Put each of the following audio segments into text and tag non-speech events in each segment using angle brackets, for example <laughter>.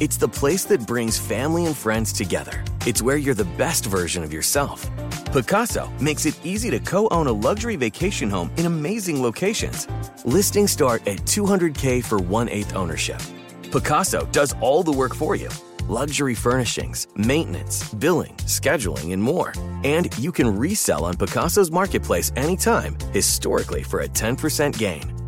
It's the place that brings family and friends together. It's where you're the best version of yourself. Pacaso makes it easy to co-own a luxury vacation home in amazing locations. Listings start at 200K for one-eighth ownership. Pacaso does all the work for you. Luxury furnishings, maintenance, billing, scheduling, and more. And you can resell on Pacaso's marketplace anytime, historically for a 10% gain.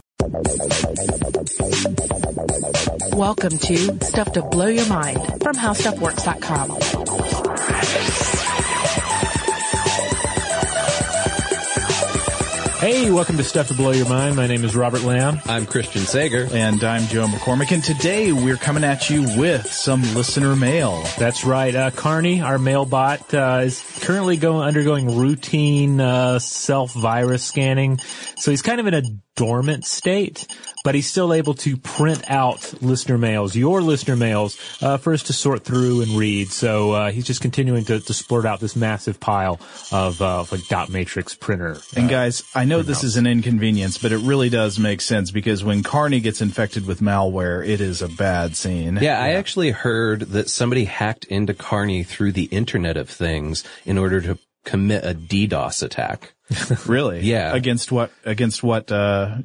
Welcome to Stuff to Blow Your Mind from HowStuffWorks.com. Hey, welcome to Stuff to Blow Your Mind. My name is Robert Lamb. I'm Christian Sager. And I'm Joe McCormick. And today we're coming at you with some listener mail. That's right. Uh, Carney, our mail bot, uh, is currently going, undergoing routine, uh, self-virus scanning. So he's kind of in a dormant state, but he's still able to print out listener mails, your listener mails, uh, for us to sort through and read. So uh, he's just continuing to, to splurt out this massive pile of uh, like dot matrix printer. And guys, I know this is an inconvenience, but it really does make sense because when Carney gets infected with malware, it is a bad scene. Yeah, I actually heard that somebody hacked into Carney through the Internet of Things in order to commit a DDoS attack. <laughs> really? Yeah. Against what? Against what? Uh,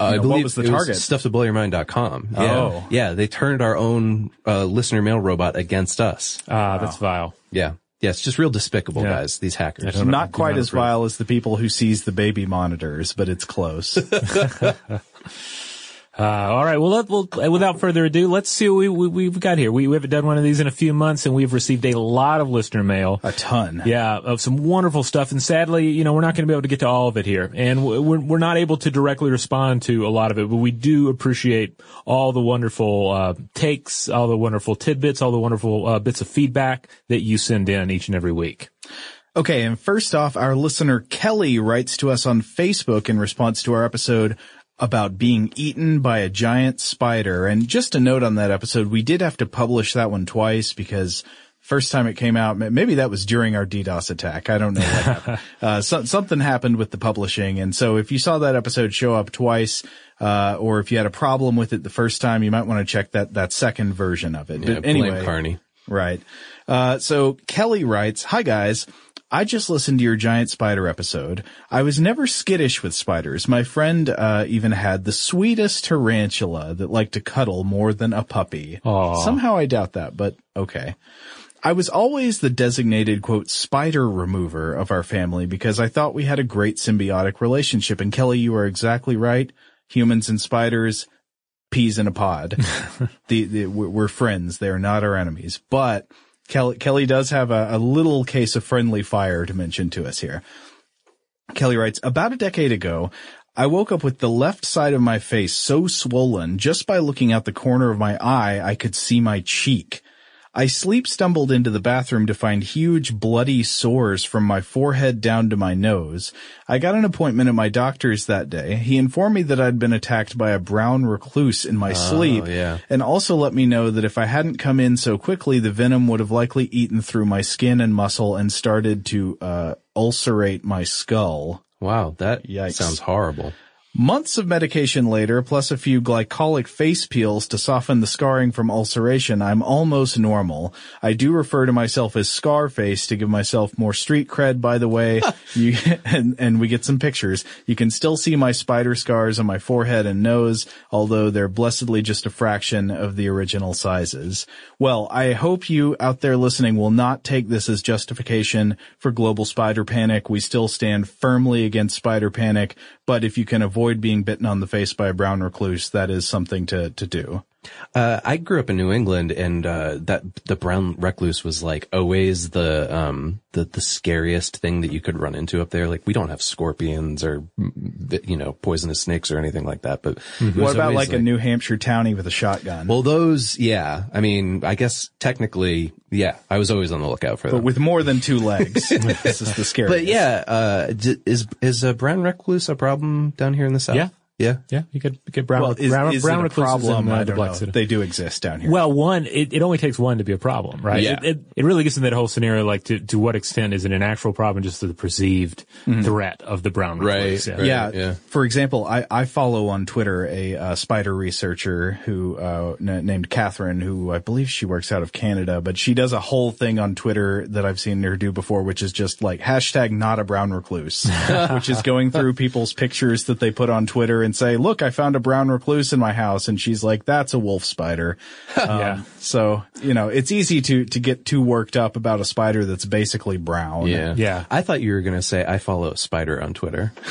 Uh, I know, believe what was the it target? stufftoblowyourmind.com. Yeah. Oh. Yeah, they turned our own uh, listener mail robot against us. Ah, that's vile. Yeah. Yeah, it's just real despicable, Yeah. guys, these hackers. don't- Not quite as vile as the people who seize the baby monitors, but it's close. <laughs> <laughs> Uh, all right. Well, let, well, without further ado, let's see what we, we, we've got here. We, we haven't done one of these in a few months and we've received a lot of listener mail. a ton. Yeah, of some wonderful stuff. And sadly, you know, we're not going to be able to get to all of it here. And we're, we're not able to directly respond to a lot of it, but we do appreciate all the wonderful, uh, takes, all the wonderful tidbits, all the wonderful, uh, bits of feedback that you send in each and every week. Okay, and first off, our listener Kelly writes to us on Facebook in response to our episode about being eaten by a giant spider. And just a note on that episode, we did have to publish that one twice because first time it came out, maybe that was during our DDoS attack. I don't know what <laughs> happened. Uh, so, something happened with the publishing. And so if you saw that episode show up twice, uh, or if you had a problem with it the first time, you might want to check that, that second version of it. Yeah, but blame anyway. Carney. Right. Uh, so Kelly writes, Hi guys. I just listened to your giant spider episode. I was never skittish with spiders. My friend, uh, even had the sweetest tarantula that liked to cuddle more than a puppy. Aw. Somehow I doubt that, but okay. I was always the designated quote spider remover of our family because I thought we had a great symbiotic relationship. And Kelly, you are exactly right. Humans and spiders, peas in a pod. <laughs> the, the we're we're friends. They're not our enemies. But Kelly Kelly does have a, a little case of friendly fire to mention to us here. Kelly writes, about a decade ago, I woke up with the left side of my face so swollen just by looking out the corner of my eye, I could see my cheek. I sleep stumbled into the bathroom to find huge bloody sores from my forehead down to my nose. I got an appointment at my doctor's that day. He informed me that I'd been attacked by a brown recluse in my sleep yeah. and also let me know that if I hadn't come in so quickly, the venom would have likely eaten through my skin and muscle and started to, uh, ulcerate my skull. Wow, that Yikes. sounds horrible. Months of medication later, plus a few glycolic face peels to soften the scarring from ulceration, I'm almost normal. I do refer to myself as Scarface to give myself more street cred, by the way. <laughs> you, and, and we get some pictures. You can still see my spider scars on my forehead and nose, although they're blessedly just a fraction of the original sizes. Well, I hope you out there listening will not take this as justification for global spider panic. We still stand firmly against spider panic, but if you can avoid being bitten on the face by a brown recluse, that is something to, to do. Uh, I grew up in New England and, uh, that, the brown recluse was like always the, um, the, the scariest thing that you could run into up there. Like we don't have scorpions or, you know, poisonous snakes or anything like that, but it was What about always like, a New Hampshire townie with a shotgun? well, those, yeah. I mean, I guess technically, yeah, I was always on the lookout for that. but them. with more than two legs. <laughs> this is the scariest. But yeah, uh, d- is, is a brown recluse a problem down here in the south? Yeah. Yeah. Yeah, you could get brown. Well, is, brown, is brown it a problem? in, uh, I don't Black know. City. They do exist down here. Well, one, it, it only takes one to be a problem, right? Yeah. It, it, it really gets in that whole scenario, like to, to what extent is it an actual problem just to the perceived threat of the brown recluse? Right, Yeah. right. yeah, yeah. For example, I, I follow on Twitter a uh, spider researcher who uh, n- named Catherine, who I believe she works out of Canada, but she does a whole thing on Twitter that I've seen her do before, which is just like hashtag not a brown recluse, <laughs> which is going through people's pictures that they put on Twitter and say, "Look, I found a brown recluse in my house," and she's like, "That's a wolf spider." <laughs> Um, Yeah. So you know, it's easy to to get too worked up about a spider that's basically brown. Yeah. Yeah. I thought you were going to say I follow a spider on Twitter. <laughs>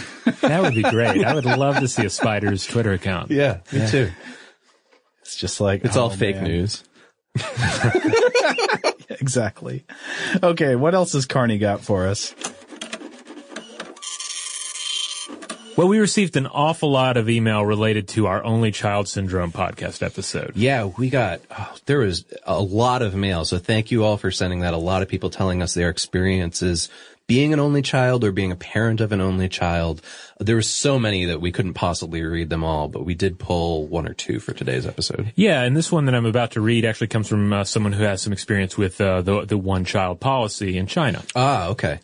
That would be great. I would love to see a spider's Twitter account. Yeah, me too. It's just like It's all oh, fake man. news. <laughs> Exactly. Okay, what else has Carney got for us? Well, we received an awful lot of email related to our Only Child Syndrome podcast episode. Yeah, we got, oh, there was a lot of mail. So thank you all for sending that. A lot of people telling us their experiences being an only child or being a parent of an only child. There were so many that we couldn't possibly read them all, but we did pull one or two for today's episode. Yeah, and this one that I'm about to read actually comes from uh, someone who has some experience with uh, the the one child policy in China. Ah, okay.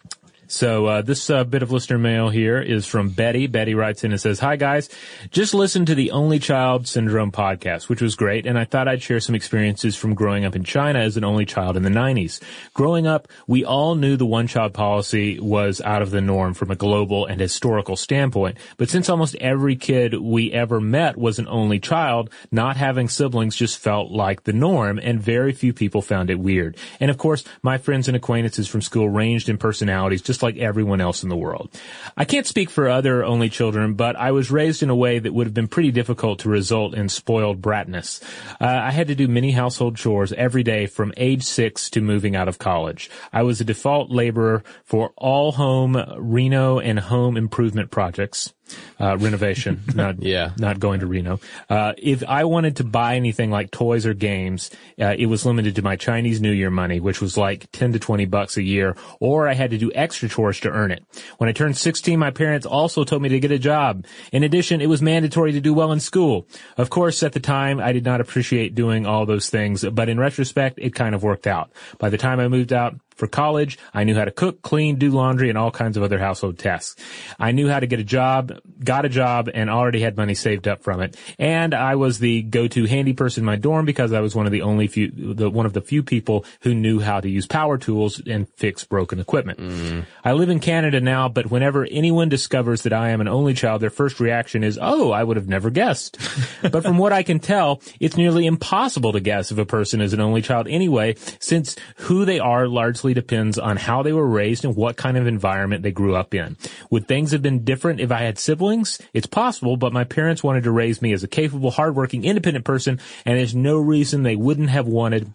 So uh, this uh, bit of listener mail here is from Betty. Betty writes in and says, "Hi guys, just listened to the Only Child Syndrome podcast, which was great, and I thought I'd share some experiences from growing up in China as an only child in the '90s. Growing up, we all knew the one-child policy was out of the norm from a global and historical standpoint, but since almost every kid we ever met was an only child, not having siblings just felt like the norm, and very few people found it weird. And of course, my friends and acquaintances from school ranged in personalities just like everyone else in the world. I can't speak for other only children, but I was raised in a way that would have been pretty difficult to result in spoiled bratness. Uh, I had to do many household chores every day from age six to moving out of college. I was a default laborer for all home Reno and home improvement projects. Uh, renovation, <laughs> not Yeah. not going to Reno. Uh, if I wanted to buy anything like toys or games, uh, it was limited to my Chinese New Year money, which was like 10 to 20 bucks a year, or I had to do extra chores to earn it. When I turned 16, my parents also told me to get a job. In addition, it was mandatory to do well in school. Of course, at the time, I did not appreciate doing all those things, but in retrospect, it kind of worked out. By the time I moved out, for college, I knew how to cook, clean, do laundry, and all kinds of other household tasks. I knew how to get a job, got a job, and already had money saved up from it. And I was the go-to handy person in my dorm because I was one of the only few, the, one of the few people who knew how to use power tools and fix broken equipment. Mm. I live in Canada now, but whenever anyone discovers that I am an only child, their first reaction is, oh, I would have never guessed. <laughs> but from what I can tell, it's nearly impossible to guess if a person is an only child anyway, since who they are largely depends on how they were raised and what kind of environment they grew up in. Would things have been different if I had siblings? It's possible, but my parents wanted to raise me as a capable, hardworking, independent person, and there's no reason they wouldn't have wanted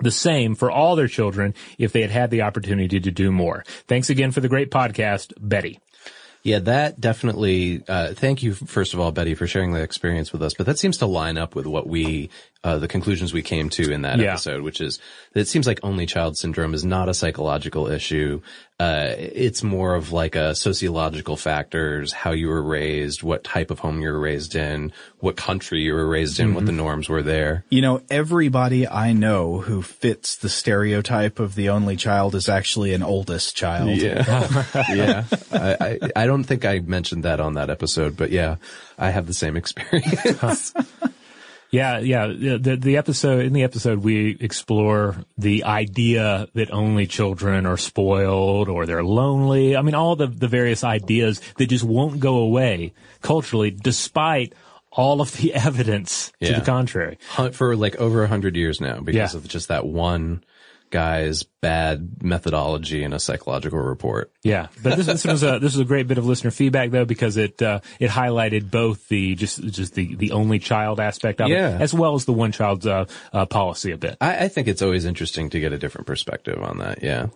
the same for all their children if they had had the opportunity to do more. Thanks again for the great podcast, Betty. Yeah, that definitely, uh, thank you, first of all, Betty, for sharing that experience with us. But that seems to line up with what we, uh, the conclusions we came to in that Yeah. episode, which is that it seems like only child syndrome is not a psychological issue. Uh, it's more of like a sociological factors, how you were raised, what type of home you were raised in, what country you were raised in, what the norms were there. You know, everybody I know who fits the stereotype of the only child is actually an oldest child. Yeah. <laughs> <laughs> yeah. I, I, I don't think I mentioned that on that episode, but yeah, I have the same <laughs> experience. Yeah, yeah. The, the episode, in the episode, we explore the idea that only children are spoiled or they're lonely. I mean, all the, the various ideas that just won't go away culturally despite all of the <laughs> evidence to the contrary. For like over a hundred years now because Yeah. of just that one guy's bad methodology in a psychological report. Yeah, but this, this was a this was a great bit of listener feedback though because it uh, it highlighted both the just just the the only child aspect of Yeah. it as well as the one child uh, uh, policy a bit. I, I think it's always interesting to get a different perspective on that. Yeah.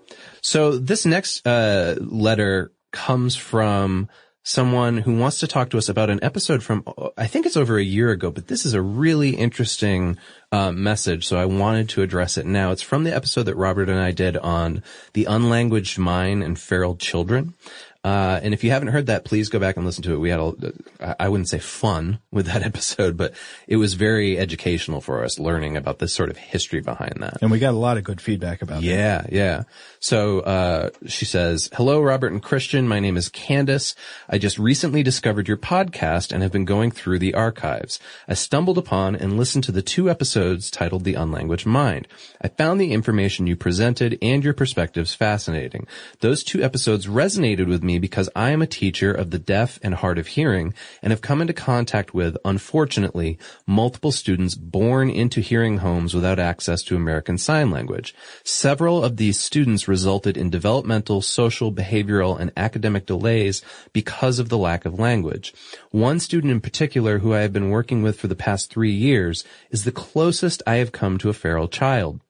So this next uh, letter comes from someone who wants to talk to us about an episode from I think it's over a year ago, but this is a really interesting uh, message. So I wanted to address it now. It's from the episode that Robert and I did on the unlanguaged mind and feral children. Uh, and if you haven't heard that, please go back and listen to it. We had a, I wouldn't say fun with that <laughs> episode, but it was very educational for us learning about this sort of history behind that. And we got a lot of good feedback about that. Yeah, yeah. So, uh, she says, hello, Robert and Christian. My name is Candace. I just recently discovered your podcast and have been going through the archives. I stumbled upon and listened to the two episodes titled The Unlanguaged Mind. I found the information you presented and your perspectives fascinating. Those two episodes resonated with me because I am a teacher of the deaf and hard of hearing and have come into contact with, unfortunately, multiple students born into hearing homes without access to American Sign Language. Several of these students resulted in developmental, social, behavioral, and academic delays because of the lack of language. One student in particular who I have been working with for the past three years is the closest I have come to a feral child.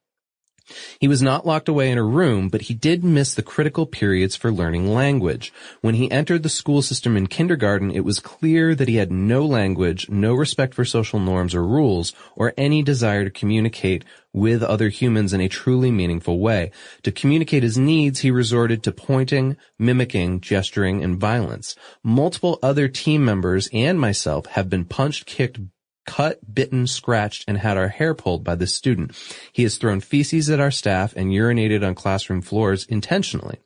He was not locked away in a room, but he did miss the critical periods for learning language. When he entered the school system in kindergarten, it was clear that he had no language, no respect for social norms or rules, or any desire to communicate with other humans in a truly meaningful way. To communicate his needs, he resorted to pointing, mimicking, gesturing, and violence. Multiple other team members and myself have been punched, kicked, cut, bitten, scratched, and had our hair pulled by this student. He has thrown feces at our staff and urinated on classroom floors intentionally.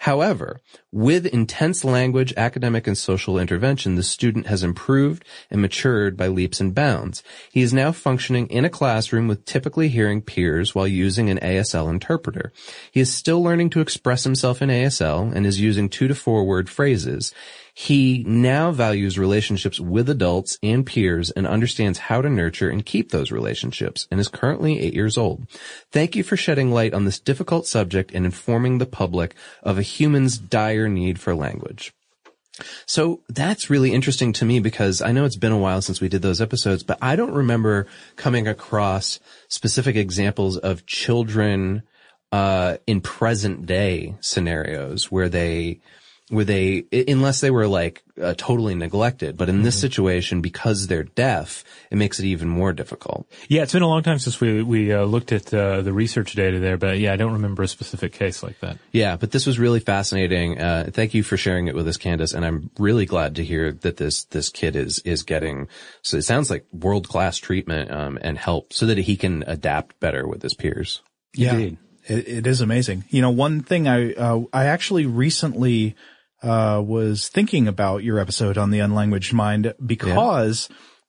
However, with intense language, academic, and social intervention, the student has improved and matured by leaps and bounds. He is now functioning in a classroom with typically hearing peers while using an ASL interpreter. He is still learning to express himself in ASL and is using two to four word phrases. He now values relationships with adults and peers and understands how to nurture and keep those relationships and is currently eight years old. Thank you for shedding light on this difficult subject and informing the public of a human's dire need for language. So that's really interesting to me because I know it's been a while since we did those episodes, but I don't remember coming across specific examples of children uh, in present day scenarios where they where they unless they were like uh, totally neglected, but in this situation because they're deaf, it makes it even more difficult. Yeah, it's been a long time since we we uh, looked at uh, the research data there, but yeah, I don't remember a specific case like that. Yeah, but this was really fascinating. Uh, thank you for sharing it with us, Candace. And I'm really glad to hear that this, this kid is, is getting, so it sounds like world class treatment, um, and help so that he can adapt better with his peers. Yeah, Indeed. it, it is amazing. You know, one thing I uh, I actually recently uh, was thinking about your episode on the unlanguaged mind because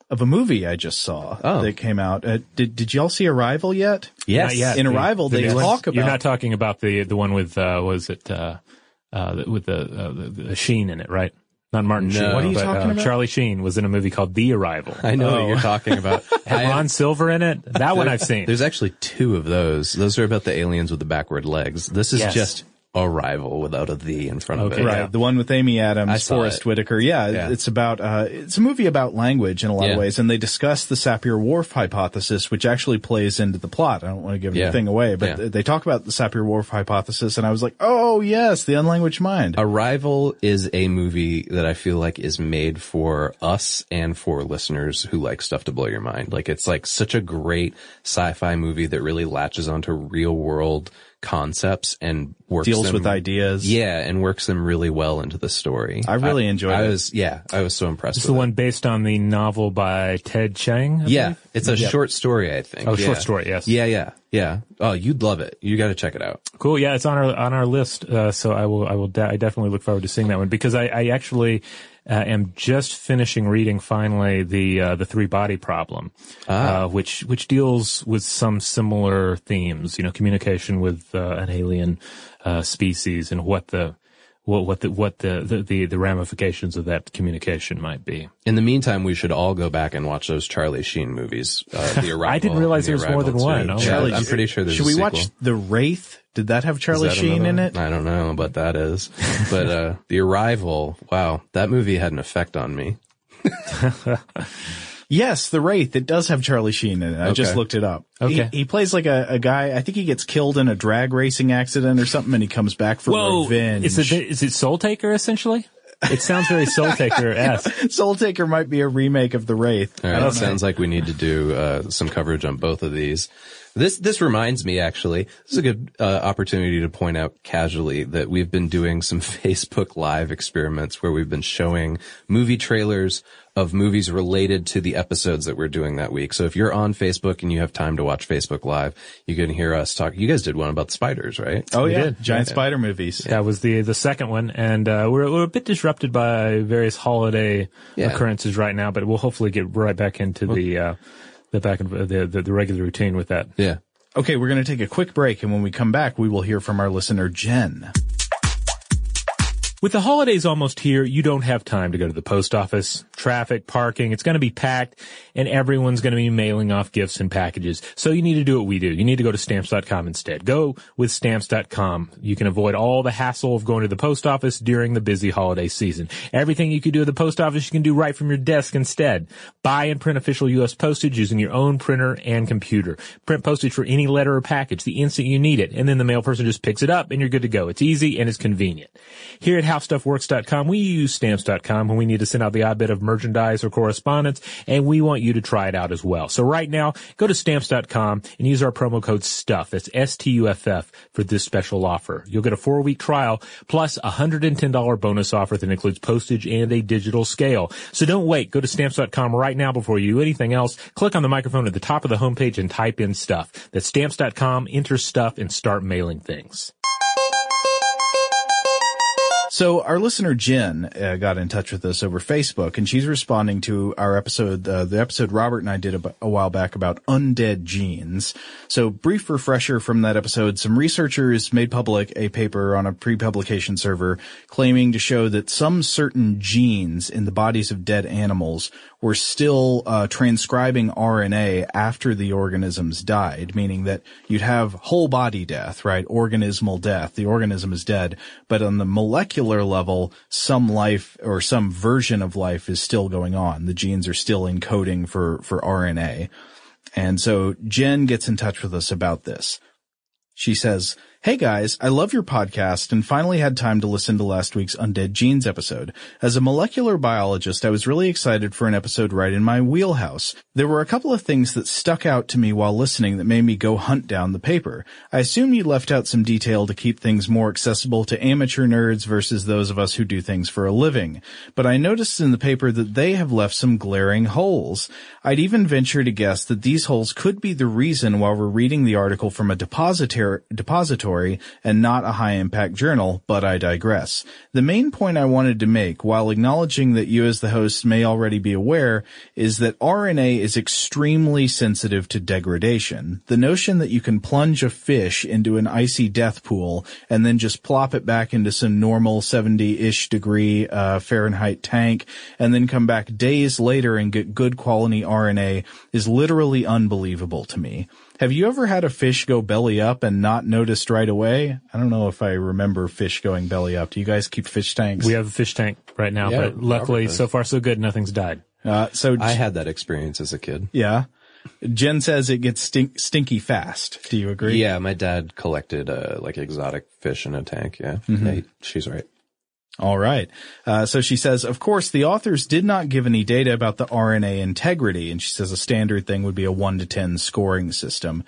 of a movie I just saw Oh. that came out. Uh, did Did y'all see Arrival yet? Not yet. In Arrival, the they new one? talk about. You're not talking about the the one with uh, was it uh, uh, with the, uh, the the Sheen in it, right? Not Martin No. Sheen. What are you but, talking uh, about? Charlie Sheen was in a movie called The Arrival. I know Oh. what you're talking about. <laughs> Had Ron Silver in it. That one I've seen. There's actually two of those. Those are about the aliens with the backward legs. This is Yes. just Arrival without a the in front of Okay. it. Right, the one with Amy Adams, saw Forest. Whitaker. Yeah, Yeah. it's about uh, it's a movie about language in a lot Yeah. of ways, and they discuss the Sapir-Whorf hypothesis, which actually plays into the plot. I don't want to give Yeah. anything away, but Yeah. they talk about the Sapir-Whorf hypothesis, and I was like, oh yes, the unlanguaged mind. Arrival is a movie that I feel like is made for us and for listeners who like stuff to blow your mind. Like it's like such a great sci-fi movie that really latches onto real world concepts and works Deals them- with ideas. Yeah, and works them really well into the story. I really enjoyed I it. was yeah, I was so impressed. It's the it. one based on the novel by Ted Chiang. I Yeah, believe? it's a short story, I think. Oh, Yeah. short story, yes. Yeah, yeah, yeah. Oh, you'd love it. You got to check it out. Cool. Yeah, it's on our on our list. Uh, so I will I will de- I definitely look forward to seeing that one because I, I actually uh, am just finishing reading finally the uh, the three body problem, Ah. uh, which which deals with some similar themes. You know, communication with uh, an alien uh, species and what the what what the what the, the the the ramifications of that communication might be. In the meantime, we should all go back and watch those Charlie Sheen movies. Uh, the <laughs> Arrival. I didn't realize The there was more than one. Oh, Charlie- I'm pretty sure there's Should we sequel. watch The Wraith? Did that have Charlie that Sheen in it? I don't know but that is, <laughs> but uh, The Arrival. Wow, that movie had an effect on me. <laughs> Yes, The Wraith. It does have Charlie Sheen in it. I just looked it up. Okay. He, he plays like a, a guy, I think he gets killed in a drag racing accident or something and he comes back for revenge. is it is it Soul Taker essentially? It sounds very Soul <laughs> Taker esque. Soul Taker might be a remake of The Wraith. All right, don't it know. sounds like we need to do uh, some coverage on both of these. This this reminds me actually. This is a good uh, opportunity to point out casually that we've been doing some <laughs> Facebook Live experiments where we've been showing movie trailers of movies related to the episodes that we're doing that week. So if you're on Facebook and you have time to watch Facebook Live, you can hear us talk. You guys did one about the spiders, right? Oh We yeah, did. giant Yeah. spider movies. That was the the second one, and uh, we're we're a bit disrupted by various holiday Yeah. occurrences right now, but we'll hopefully get right back into the uh, the back of the, the the regular routine with that. Yeah. Okay, we're going to take a quick break and when we come back, we will hear from our listener Jen. With the holidays almost here, you don't have time to go to the post office, traffic, parking. It's going to be packed and everyone's going to be mailing off gifts and packages. So you need to do what we do. You need to go to stamps.com instead. Go with stamps.com. You can avoid all the hassle of going to the post office during the busy holiday season. Everything you could do at the post office, you can do right from your desk instead. Buy and print official U.S. postage using your own printer and computer. Print postage for any letter or package the instant you need it. And then the mail person just picks it up and you're good to go. It's easy and it's convenient. Here at HowStuffWorks.com, we use Stamps.com when we need to send out the odd bit of merchandise or correspondence, and we want you to try it out as well. So right now, go to Stamps.com and use our promo code STUFF, that's S-T-U-F-F, for this special offer. You'll get a four-week trial plus a $110 bonus offer that includes postage and a digital scale. So don't wait. Go to Stamps.com right now before you do anything else. Click on the microphone at the top of the homepage and type in STUFF. That's Stamps.com, enter STUFF, and start mailing things. So our listener Jen uh, got in touch with us over Facebook, and she's responding to our episode, uh, the episode Robert and I did a, a while back about undead genes. So brief refresher from that episode: some researchers made public a paper on a pre-publication server claiming to show that some certain genes in the bodies of dead animals were still uh, transcribing RNA after the organisms died, meaning that you'd have whole body death, right? Organismal death. The organism is dead, but on the molecular level, some life or some version of life is still going on. The genes are still encoding for, for RNA. And so Jen gets in touch with us about this. She says, Hey guys, I love your podcast and finally had time to listen to last week's Undead Genes episode. As a molecular biologist, I was really excited for an episode right in my wheelhouse. There were a couple of things that stuck out to me while listening that made me go hunt down the paper. I assume you left out some detail to keep things more accessible to amateur nerds versus those of us who do things for a living. But I noticed in the paper that they have left some glaring holes. I'd even venture to guess that these holes could be the reason why we're reading the article from a depository, depository and not a high impact journal, but I digress. The main point I wanted to make, while acknowledging that you as the host may already be aware, is that RNA is extremely sensitive to degradation. The notion that you can plunge a fish into an icy death pool and then just plop it back into some normal 70-ish degree uh, Fahrenheit tank and then come back days later and get good quality RNA is literally unbelievable to me. Have you ever had a fish go belly up and not noticed right away? I don't know if I remember fish going belly up. Do you guys keep fish tanks? We have a fish tank right now, Yeah, but luckily, so far so good. Nothing's died. Uh, so I had that experience as a kid. yeah. Jen says it gets stink, stinky fast. Do you agree? Yeah, my dad collected uh, like exotic fish in a tank. Yeah, Mm-hmm. Yeah, she's right. All right. Uh, so she says, of course, the authors did not give any data about the RNA integrity, and she says a standard thing would be a 1 to 10 scoring system.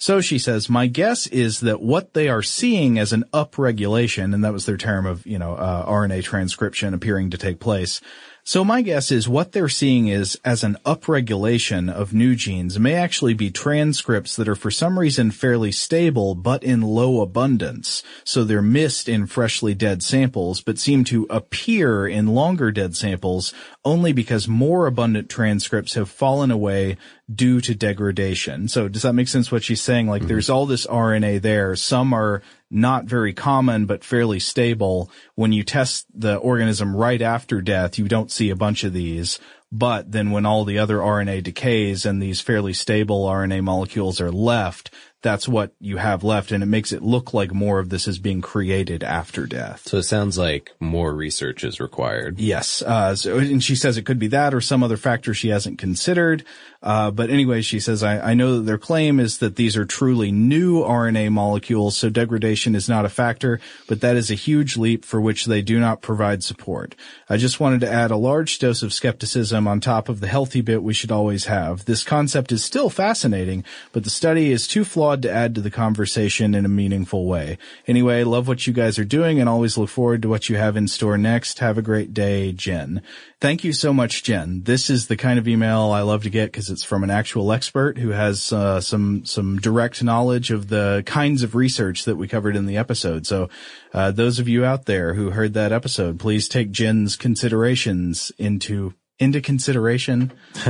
So she says, my guess is that what they are seeing as an upregulation, and that was their term of, you know, uh, RNA transcription appearing to take place. So my guess is what they're seeing is as an upregulation of new genes may actually be transcripts that are for some reason fairly stable but in low abundance. So they're missed in freshly dead samples but seem to appear in longer dead samples only because more abundant transcripts have fallen away due to degradation. So does that make sense what she's saying? Like mm-hmm. there's all this RNA there. Some are not very common, but fairly stable. When you test the organism right after death, you don't see a bunch of these. But then when all the other RNA decays and these fairly stable RNA molecules are left, that's what you have left. And it makes it look like more of this is being created after death. So it sounds like more research is required. Yes. Uh, so, and she says it could be that or some other factor she hasn't considered. Uh, but anyway, she says, I, I know that their claim is that these are truly new RNA molecules, so degradation is not a factor, but that is a huge leap for which they do not provide support. I just wanted to add a large dose of skepticism on top of the healthy bit we should always have. This concept is still fascinating, but the study is too flawed to add to the conversation in a meaningful way. Anyway, love what you guys are doing and always look forward to what you have in store next. Have a great day, Jen. Thank you so much, Jen. This is the kind of email I love to get because it's from an actual expert who has uh, some some direct knowledge of the kinds of research that we covered in the episode. So, uh, those of you out there who heard that episode, please take Jen's considerations into into consideration <laughs>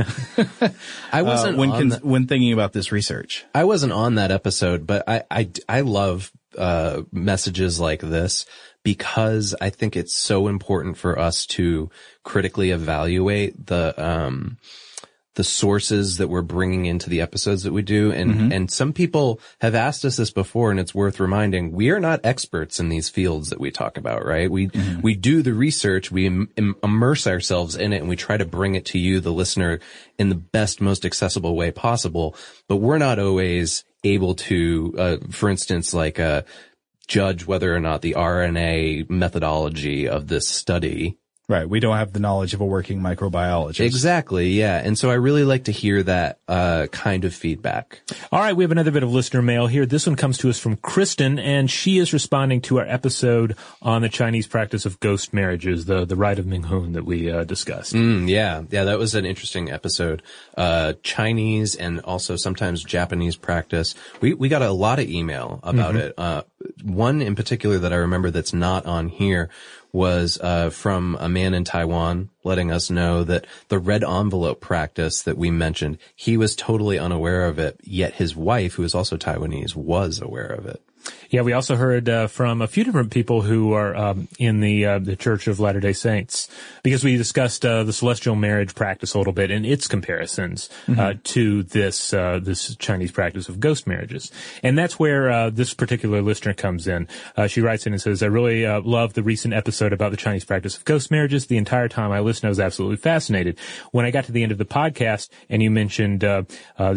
I uh, wasn't when on con- the- when thinking about this research. I wasn't on that episode, but I, I, I love, uh, messages like this because I think it's so important for us to critically evaluate the, um, the sources that we're bringing into the episodes that we do. And, and some people have asked us this before and it's worth reminding we are not experts in these fields that we talk about, right? We, we do the research, we im- immerse ourselves in it and we try to bring it to you, the listener, in the best, most accessible way possible. But we're not always able to, uh, for instance, like, uh, judge whether or not the RNA methodology of this study Right. We don't have the knowledge of a working microbiologist. Exactly, yeah. And so I really like to hear that uh, kind of feedback. All right, we have another bit of listener mail here. This one comes to us from Kristen, and she is responding to our episode on the Chinese practice of ghost marriages, the the rite of Minghun that we uh, discussed. Mm, yeah, yeah, that was an interesting episode. Uh, Chinese and also sometimes Japanese practice. We we got a lot of email about Mhm. it. Uh, one in particular that I remember that's not on here was uh, from a man in Taiwan letting us know that the red envelope practice that we mentioned, he was totally unaware of it, yet his wife, who is also Taiwanese, was aware of it. Yeah, we also heard uh, from a few different people who are um, in the uh, the Church of Latter Day Saints because we discussed uh, the celestial marriage practice a little bit and its comparisons uh, Mhm. to this uh, this Chinese practice of ghost marriages, and that's where uh, this particular listener comes in. Uh, she writes in and says, "I really uh, love the recent episode about the Chinese practice of ghost marriages. The entire time I listened, I was absolutely fascinated. When I got to the end of the podcast and you mentioned the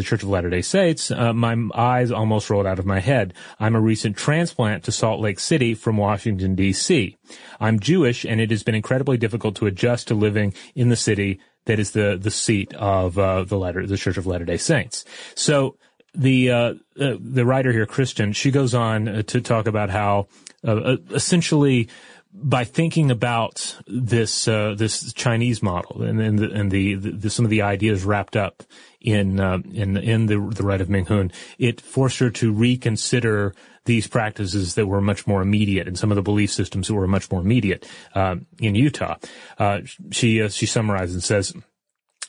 Church of Latter Day Saints, uh, my eyes almost rolled out of my head. I'm a recent transplant to Salt Lake City from Washington, D.C. I'm Jewish, and it has been incredibly difficult to adjust to living in the city that is the, the seat of uh, the Latter, the Church of Latter Day Saints. So the uh, uh, the writer here, Christian, she goes on uh, to talk about how uh, uh, essentially by thinking about this uh, this Chinese model and and, the, and the, the, some of the ideas wrapped up in uh, in in the the rite of Minghun, it forced her to reconsider these practices that were much more immediate and some of the belief systems that were much more immediate uh, in Utah. Uh, she uh, she summarizes and says.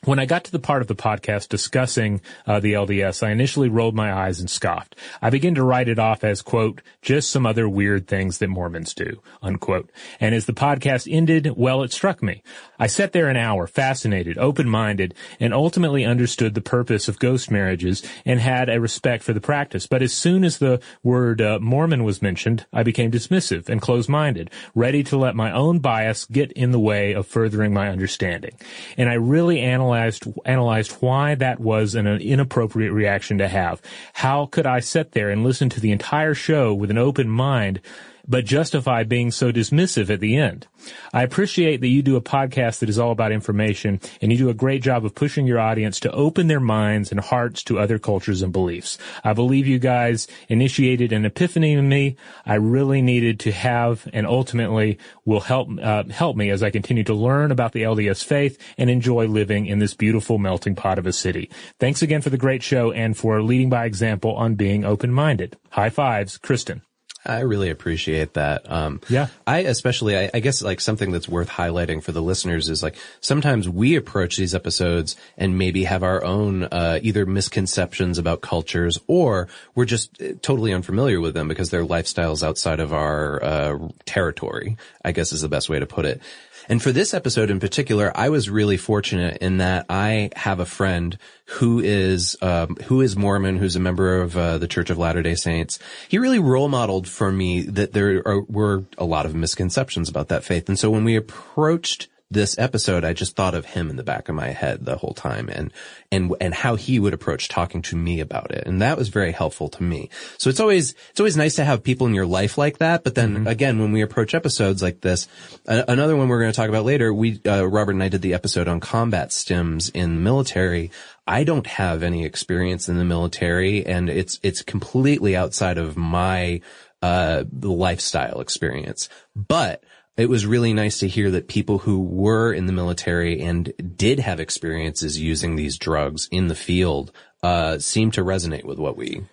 When I got to the part of the podcast discussing uh, the LDS, I initially rolled my eyes and scoffed. I began to write it off as, quote, just some other weird things that Mormons do, unquote. And as the podcast ended, well, it struck me. I sat there an hour, fascinated, open-minded, and ultimately understood the purpose of ghost marriages and had a respect for the practice. But as soon as the word uh, Mormon was mentioned, I became dismissive and closed-minded, ready to let my own bias get in the way of furthering my understanding. And I really analyzed analyzed analyzed why that was an inappropriate reaction to have. How could I sit there and listen to the entire show with an open mind but justify being so dismissive at the end. I appreciate that you do a podcast that is all about information and you do a great job of pushing your audience to open their minds and hearts to other cultures and beliefs. I believe you guys initiated an epiphany in me I really needed to have and ultimately will help, uh, help me as I continue to learn about the LDS faith and enjoy living in this beautiful melting pot of a city. Thanks again for the great show and for leading by example on being open-minded. High fives, Kristen. I really appreciate that. Um, yeah. I especially, I, I, guess like something that's worth highlighting for the listeners is like sometimes we approach these episodes and maybe have our own, uh, either misconceptions about cultures or we're just uh, totally unfamiliar with them because their lifestyles outside of our, uh, territory, I guess is the best way to put it. And for this episode in particular, I was really fortunate in that I have a friend who is um, who is Mormon, who's a member of uh, the Church of Latter Day Saints. He really role modeled for me that there are, were a lot of misconceptions about that faith, and so when we approached this episode, I just thought of him in the back of my head the whole time and, and, and how he would approach talking to me about it. And that was very helpful to me. So it's always, it's always nice to have people in your life like that. But then mm-hmm. again, when we approach episodes like this, another one we're going to talk about later, we, uh, Robert and I did the episode on combat stims in the military. I don't have any experience in the military and it's, it's completely outside of my, uh, lifestyle experience. But it was really nice to hear that people who were in the military and did have experiences using these drugs in the field uh, seemed to resonate with what we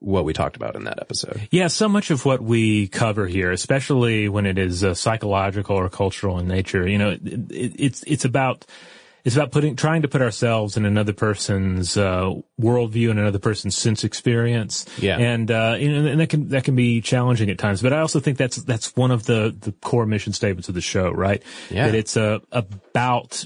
what we talked about in that episode. Yeah, so much of what we cover here, especially when it is uh, psychological or cultural in nature, you know, it, it, it's it's about it's about putting, trying to put ourselves in another person's, uh, worldview and another person's sense experience. Yeah. And, uh, and that can, that can be challenging at times, but I also think that's, that's one of the, the core mission statements of the show, right? Yeah. That it's, uh, about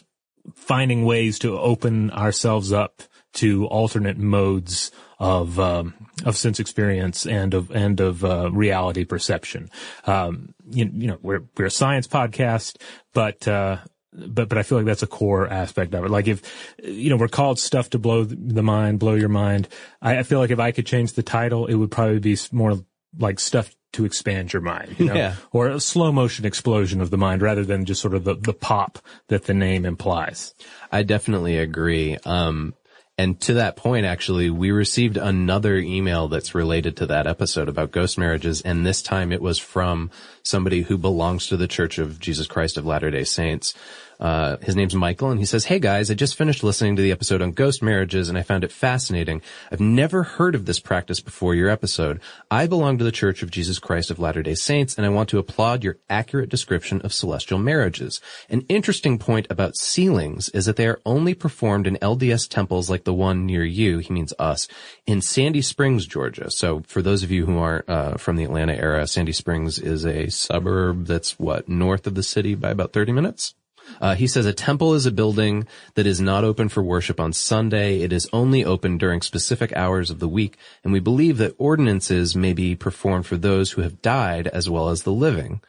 finding ways to open ourselves up to alternate modes of um, of sense experience and of and of uh, reality perception. Um, you, you, know, we're we're a science podcast, but uh, but but I feel like that's a core aspect of it. Like if you know we're called stuff to blow the mind, blow your mind. I, I, feel like if I could change the title, it would probably be more like stuff to expand your mind, you know? yeah. or a slow motion explosion of the mind rather than just sort of the the pop that the name implies. I definitely agree. Um, and to that point, actually, we received another email that's related to that episode about ghost marriages. And this time it was from somebody who belongs to the Church of Jesus Christ of Latter-day Saints. Uh, his name's Michael, and he says, "Hey guys, I just finished listening to the episode on ghost marriages, and I found it fascinating. I've never heard of this practice before your episode. I belong to the Church of Jesus Christ of Latter-day Saints, and I want to applaud your accurate description of celestial marriages. An interesting point about sealings is that they are only performed in LDS temples like the one near you. He means us in Sandy Springs, Georgia. So for those of you who aren't uh, from the Atlanta era, Sandy Springs is a suburb that's what north of the city by about 30 minutes." Uh, he says a temple is a building that is not open for worship on Sunday. It is only open during specific hours of the week, and we believe that ordinances may be performed for those who have died as well as the living.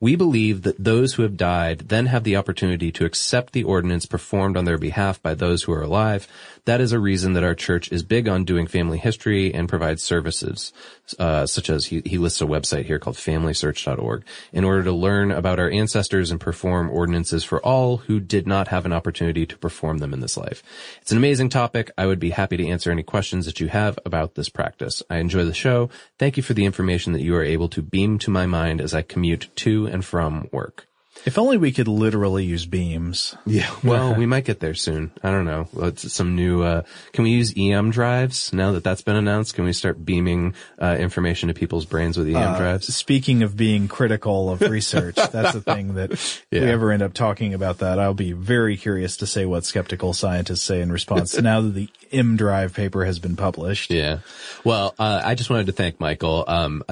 We believe that those who have died then have the opportunity to accept the ordinance performed on their behalf by those who are alive, that is a reason that our church is big on doing family history and provides services, uh, such as he, he lists a website here called familysearch.org in order to learn about our ancestors and perform ordinances for all who did not have an opportunity to perform them in this life. It's an amazing topic. I would be happy to answer any questions that you have about this practice. I enjoy the show. Thank you for the information that you are able to beam to my mind as I commute to and from work. If only we could literally use beams. Yeah. Well, we might get there soon. I don't know. It's some new, uh, can we use EM drives now that that's been announced? Can we start beaming, uh, information to people's brains with EM Uh, drives? Speaking of being critical of <laughs> research, that's the thing that if we ever end up talking about that. I'll be very curious to say what skeptical scientists say in response <laughs> now that the EM Drive paper has been published. Yeah. Well, uh, I just wanted to thank Michael. Um,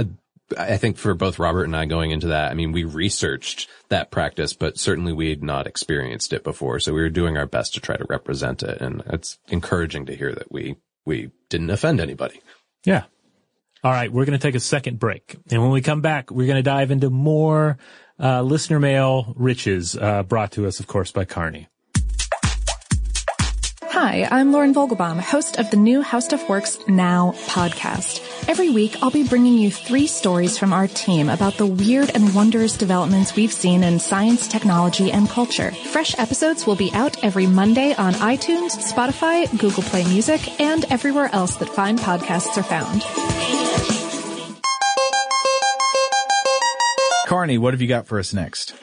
I, think for both Robert and I going into that, I mean, we researched that practice, but certainly we had not experienced it before. So we were doing our best to try to represent it. And it's encouraging to hear that we, we didn't offend anybody. Yeah. All right, we're going to take a second break. And when we come back, we're going to dive into more uh, listener mail riches uh, brought to us, of course, by Carney. Hi, I'm Lauren Vogelbaum, host of the new How Stuff Works Now podcast. Every week, I'll be bringing you three stories from our team about the weird and wondrous developments we've seen in science, technology, and culture. Fresh episodes will be out every Monday on iTunes, Spotify, Google Play Music, and everywhere else that fine podcasts are found. Carney, what have you got for us next?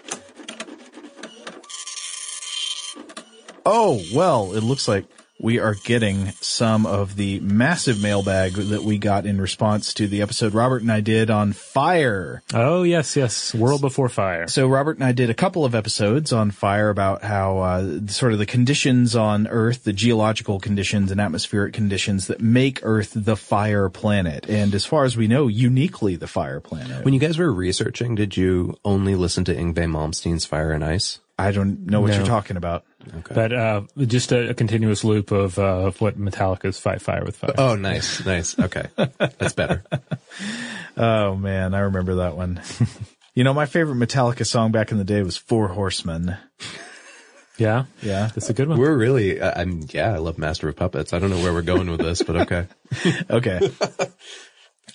Oh, well, it looks like we are getting some of the massive mailbag that we got in response to the episode Robert and I did on fire. Oh, yes, yes. World Before Fire. So Robert and I did a couple of episodes on fire about how uh, sort of the conditions on Earth, the geological conditions and atmospheric conditions that make Earth the fire planet, and as far as we know, uniquely the fire planet. When you guys were researching, did you only listen to Yngwie Malmsteen's Fire and Ice? I don't know what No. you're talking about. But uh, just a, a continuous loop of, uh, of what Metallica's Fight Fire with Fire. Oh, nice, nice. Okay. That's better. <laughs> Oh man, I remember that one. <laughs> you know, my favorite Metallica song back in the day was Four Horsemen. Yeah, Yeah. that's a good one. We're really, uh, I'm, yeah, I love Master of Puppets. I don't know where we're going with this, but okay. <laughs> Okay.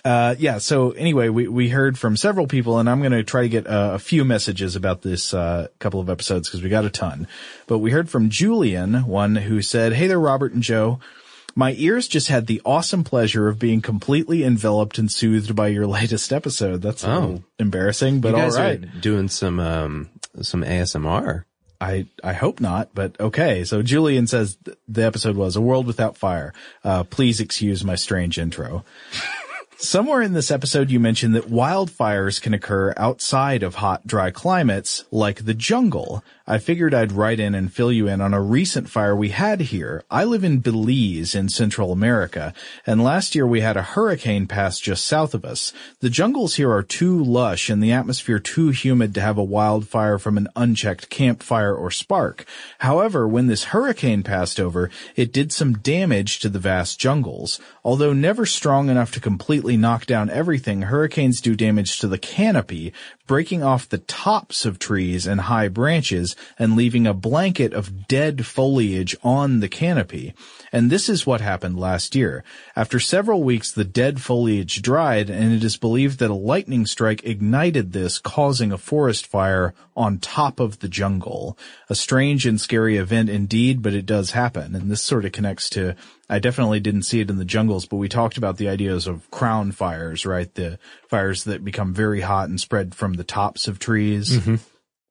Uh, yeah. So anyway, we, we heard from several people and I'm going to try to get uh, a few messages about this, uh, couple of episodes because we got a ton, but we heard from Julian, one who said, Hey there, Robert and Joe. My ears just had the awesome pleasure of being completely enveloped and soothed by your <laughs> latest episode. That's a Oh. embarrassing, but all right. doing some, um, some ASMR. I, I hope not, but okay. So Julian says th- the episode was A World Without Fire. Uh, please excuse my strange intro. Somewhere in this episode, you mentioned that wildfires can occur outside of hot, dry climates, like the jungle. I figured I'd write in and fill you in on a recent fire we had here. I live in Belize in Central America, and last year we had a hurricane pass just south of us. The jungles here are too lush and the atmosphere too humid to have a wildfire from an unchecked campfire or spark. However, when this hurricane passed over, it did some damage to the vast jungles. Although never strong enough to completely knock down everything, hurricanes do damage to the canopy, breaking off the tops of trees and high branches and leaving a blanket of dead foliage on the canopy. And this is what happened last year. After several weeks, the dead foliage dried and it is believed that a lightning strike ignited this, causing a forest fire on top of the jungle. A strange and scary event indeed, but it does happen. And this sort of connects to, I definitely didn't see it in the jungles, but we talked about the ideas of crown fires, right? The fires that become very hot and spread from the tops of trees. Mm-hmm.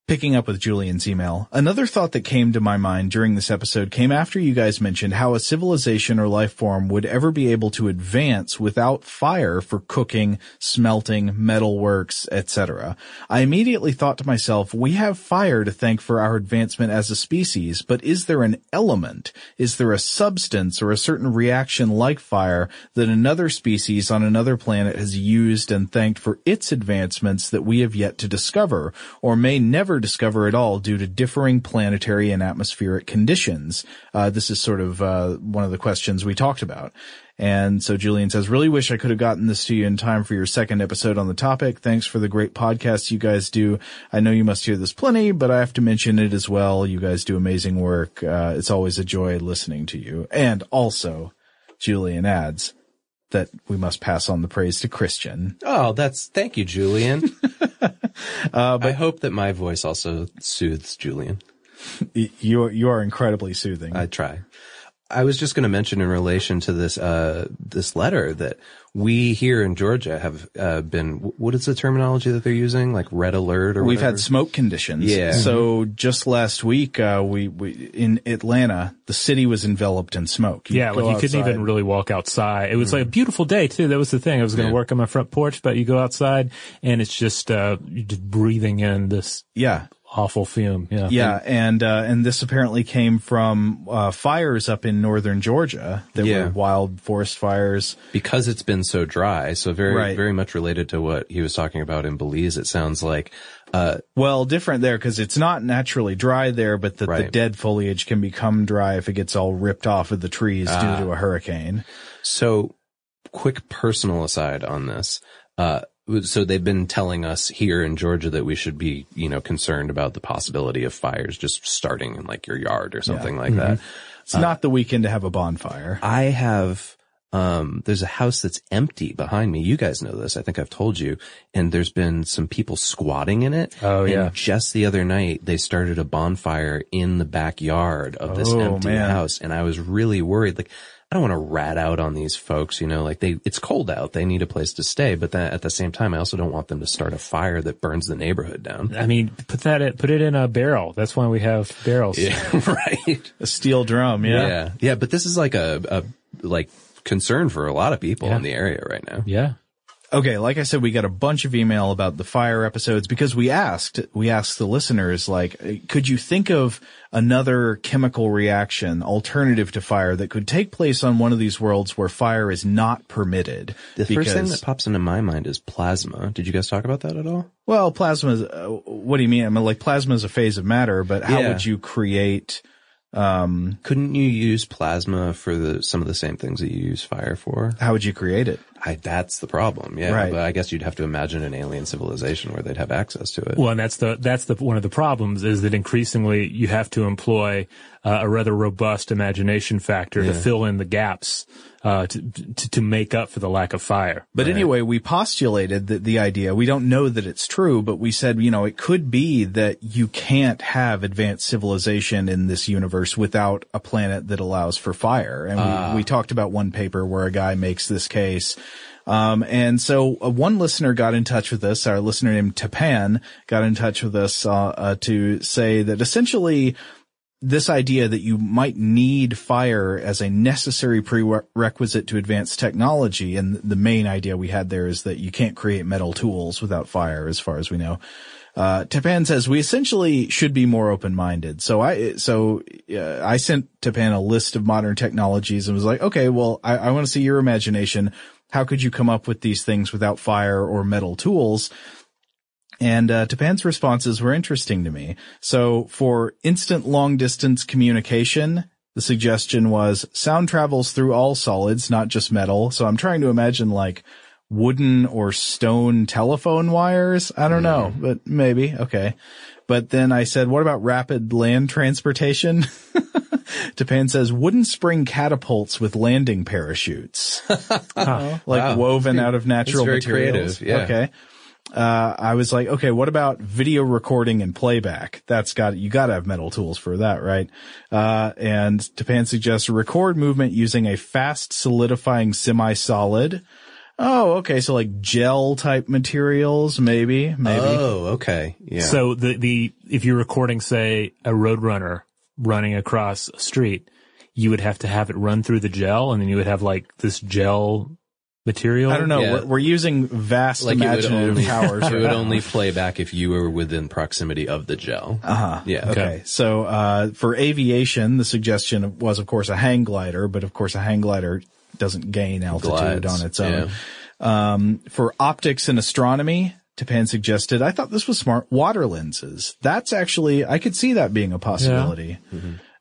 Picking up with Julian's email, another thought that came to my mind during this episode came after you guys mentioned how a civilization or life form would ever be able to advance without fire for cooking, smelting, metalworks, etc. I immediately thought to myself, we have fire to thank for our advancement as a species, but is there an element, is there a substance or a certain reaction like fire that another species on another planet has used and thanked for its advancements that we have yet to discover, or may never discover at all due to differing planetary and atmospheric conditions? Uh, this is sort of uh, one of the questions we talked about. And so Julian says, really wish I could have gotten this to you in time for your second episode on the topic. Thanks for the great podcast you guys do. I know you must hear this plenty, but I have to mention it as well. You guys do amazing work. Uh, it's always a joy listening to you. And also, Julian adds that we must pass on the praise to Christian. Oh, that's, thank you, Julian. <laughs> Uh, I hope that my voice also soothes Julian. <laughs> You you are incredibly soothing. I try. I was just going to mention in relation to this uh, this letter that we here in Georgia have uh, been. What is the terminology that they're using? Like red alert or We've whatever? had smoke conditions. Yeah. So just last week, uh, we, we, in Atlanta, the city was enveloped in smoke. yeah, like you couldn't even really walk outside. It was like a beautiful day too. That was the thing. I was going to Yeah. work on my front porch, but you go outside and it's just, uh, you're just breathing in this Yeah. Awful fume. Yeah. Yeah, and uh, and this apparently came from uh, fires up in northern Georgia. There Yeah. were wild forest fires. because it's been so dry. So very Right. very much related to what he was talking about in Belize. It sounds like. Uh, Well, different there because it's not naturally dry there, but the, the dead foliage can become dry if it gets all ripped off of the trees Ah. due to a hurricane. So, quick personal aside on this. Uh, so they've been telling us here in Georgia that we should be, you know, concerned about the possibility of fires just starting in like your yard or something like that. It's not the weekend to have a bonfire. I have, um, there's a house that's empty behind me. You guys know this. I think I've told you. And there's been some people squatting in it. Oh, And yeah. just the other night, they started a bonfire in the backyard of this Oh, empty man. house. And I was really worried. Like, I don't want to rat out on these folks, you know, like they, it's cold out. They need a place to stay. But then at the same time, I also don't want them to start a fire that burns the neighborhood down. I mean, put that, in, put it in a barrel. That's why we have barrels. Yeah, <laughs> right. A steel drum, yeah. Yeah. Yeah. But this is like a, a, like concern for a lot of people Yeah. in the area right now. Yeah. Okay, like I said, we got a bunch of email about the fire episodes because we asked, we asked the listeners, like, could you think of another chemical reaction alternative to fire that could take place on one of these worlds where fire is not permitted? The first thing that pops into my mind is plasma. Did you guys talk about that at all? Well, plasma is, uh, what do you mean? I mean, like plasma is a phase of matter, but how Yeah. would you create, um, Couldn't you use plasma for the some of the same things that you use fire for? how would you create it? I, that's the problem. Yeah, Right. but I guess you'd have to imagine an alien civilization where they'd have access to it. Well, and that's the that's the one of the problems is that increasingly you have to employ uh, a rather robust imagination factor to fill in the gaps uh, to, to to make up for the lack of fire. But anyway, we postulated that the idea, we don't know that it's true, but we said, you know, it could be that you can't have advanced civilization in this universe without a planet that allows for fire. And we, we talked about one paper where a guy makes this case. Um, and so uh, one listener got in touch with us, our listener named Tapan got in touch with us, uh, uh, to say that essentially this idea that you might need fire as a necessary prerequisite to advance technology. And the main idea we had there is that you can't create metal tools without fire, as far as we know. Uh, Tapan says we essentially should be more open-minded. So I, so, uh, I sent Tapan a list of modern technologies and was like, okay, well, I, I want to see your imagination. How could you come up with these things without fire or metal tools? And uh, Tapan's responses were interesting to me. So for instant long distance communication, the suggestion was sound travels through all solids, not just metal. So I'm trying to imagine like wooden or stone telephone wires. I don't know, but maybe. Okay. But then I said, what about rapid land transportation? <laughs> Tapan says wooden spring catapults with landing parachutes, like Wow. woven out of natural very materials. creative, yeah. Okay. Uh, I was like, okay, what about video recording and playback? That's got, you gotta have metal tools for that, right? Uh, and Tapan suggests record movement using a fast solidifying semi-solid. Oh, okay. So like gel type materials, maybe, maybe. Oh, okay. Yeah. So the the if you're recording, say, a roadrunner running across a street, you would have to have it run through the gel, and then you would have like this gel material. I don't know. Yeah. We're, we're using vast like it would imaginative only, <laughs> powers. it would only play back if you were within proximity of the gel. Uh-huh. Yeah. Okay. So, uh, for aviation, the suggestion was, of course, a hang glider, but of course, a hang glider doesn't gain altitude Glides, on its own. Um, for optics and astronomy, Tapan suggested, I thought this was smart, water lenses. That's actually, I could see that being a possibility.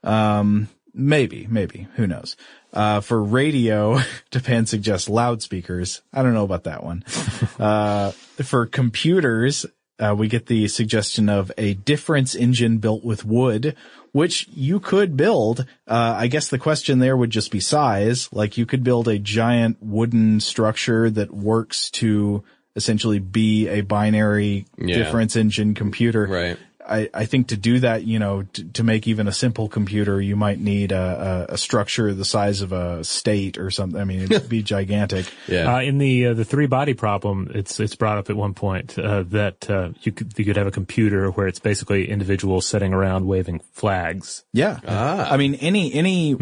Um, maybe, maybe, who knows? Uh, for radio, <laughs> Tapan suggests loudspeakers. I don't know about that one. <laughs> uh, for computers, uh, we get the suggestion of a difference engine built with wood, which you could build. Uh, I guess the question there would just be size. Like you could build a giant wooden structure that works to essentially be a binary Yeah. difference engine computer. Right. I, I think to do that, you know, to, to make even a simple computer, you might need a, a, a structure the size of a state or something. I mean, it'd be <laughs> gigantic. Uh, in the uh, the three body problem, it's it's brought up at one point uh, that uh, you could you could have a computer where it's basically individuals sitting around waving flags. Yeah. Ah. I mean, any, any,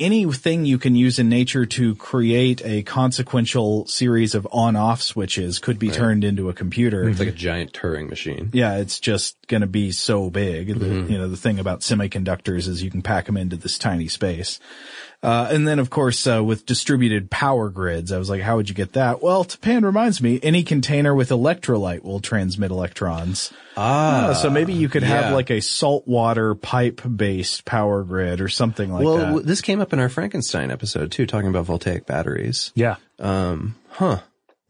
anything you can use in nature to create a consequential series of on off switches could be Right. turned into a computer. It's like a giant Turing machine. Yeah, it's just going to be so big. The, Mhm. You know, the thing about semiconductors is you can pack them into this tiny space. Uh, and then of course, uh, with distributed power grids, I was like, how would you get that? Well, Tapan reminds me, any container with electrolyte will transmit electrons. Ah, Uh, so maybe you could have like a saltwater pipe based power grid or something like well, that. Well, this came up in our Frankenstein episode too, talking about voltaic batteries. Yeah. Um, huh.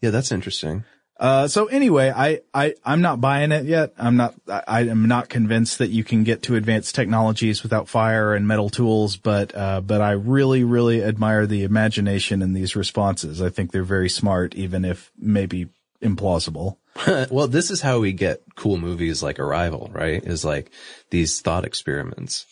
Yeah, that's interesting. Uh, so anyway, I, I, I'm not buying it yet. I'm not, I, I am not convinced that you can get to advanced technologies without fire and metal tools, but, uh, but I really, really admire the imagination in these responses. I think they're very smart, even if maybe implausible. <laughs> <laughs> well, this is how we get cool movies like Arrival, right? Is like these thought experiments.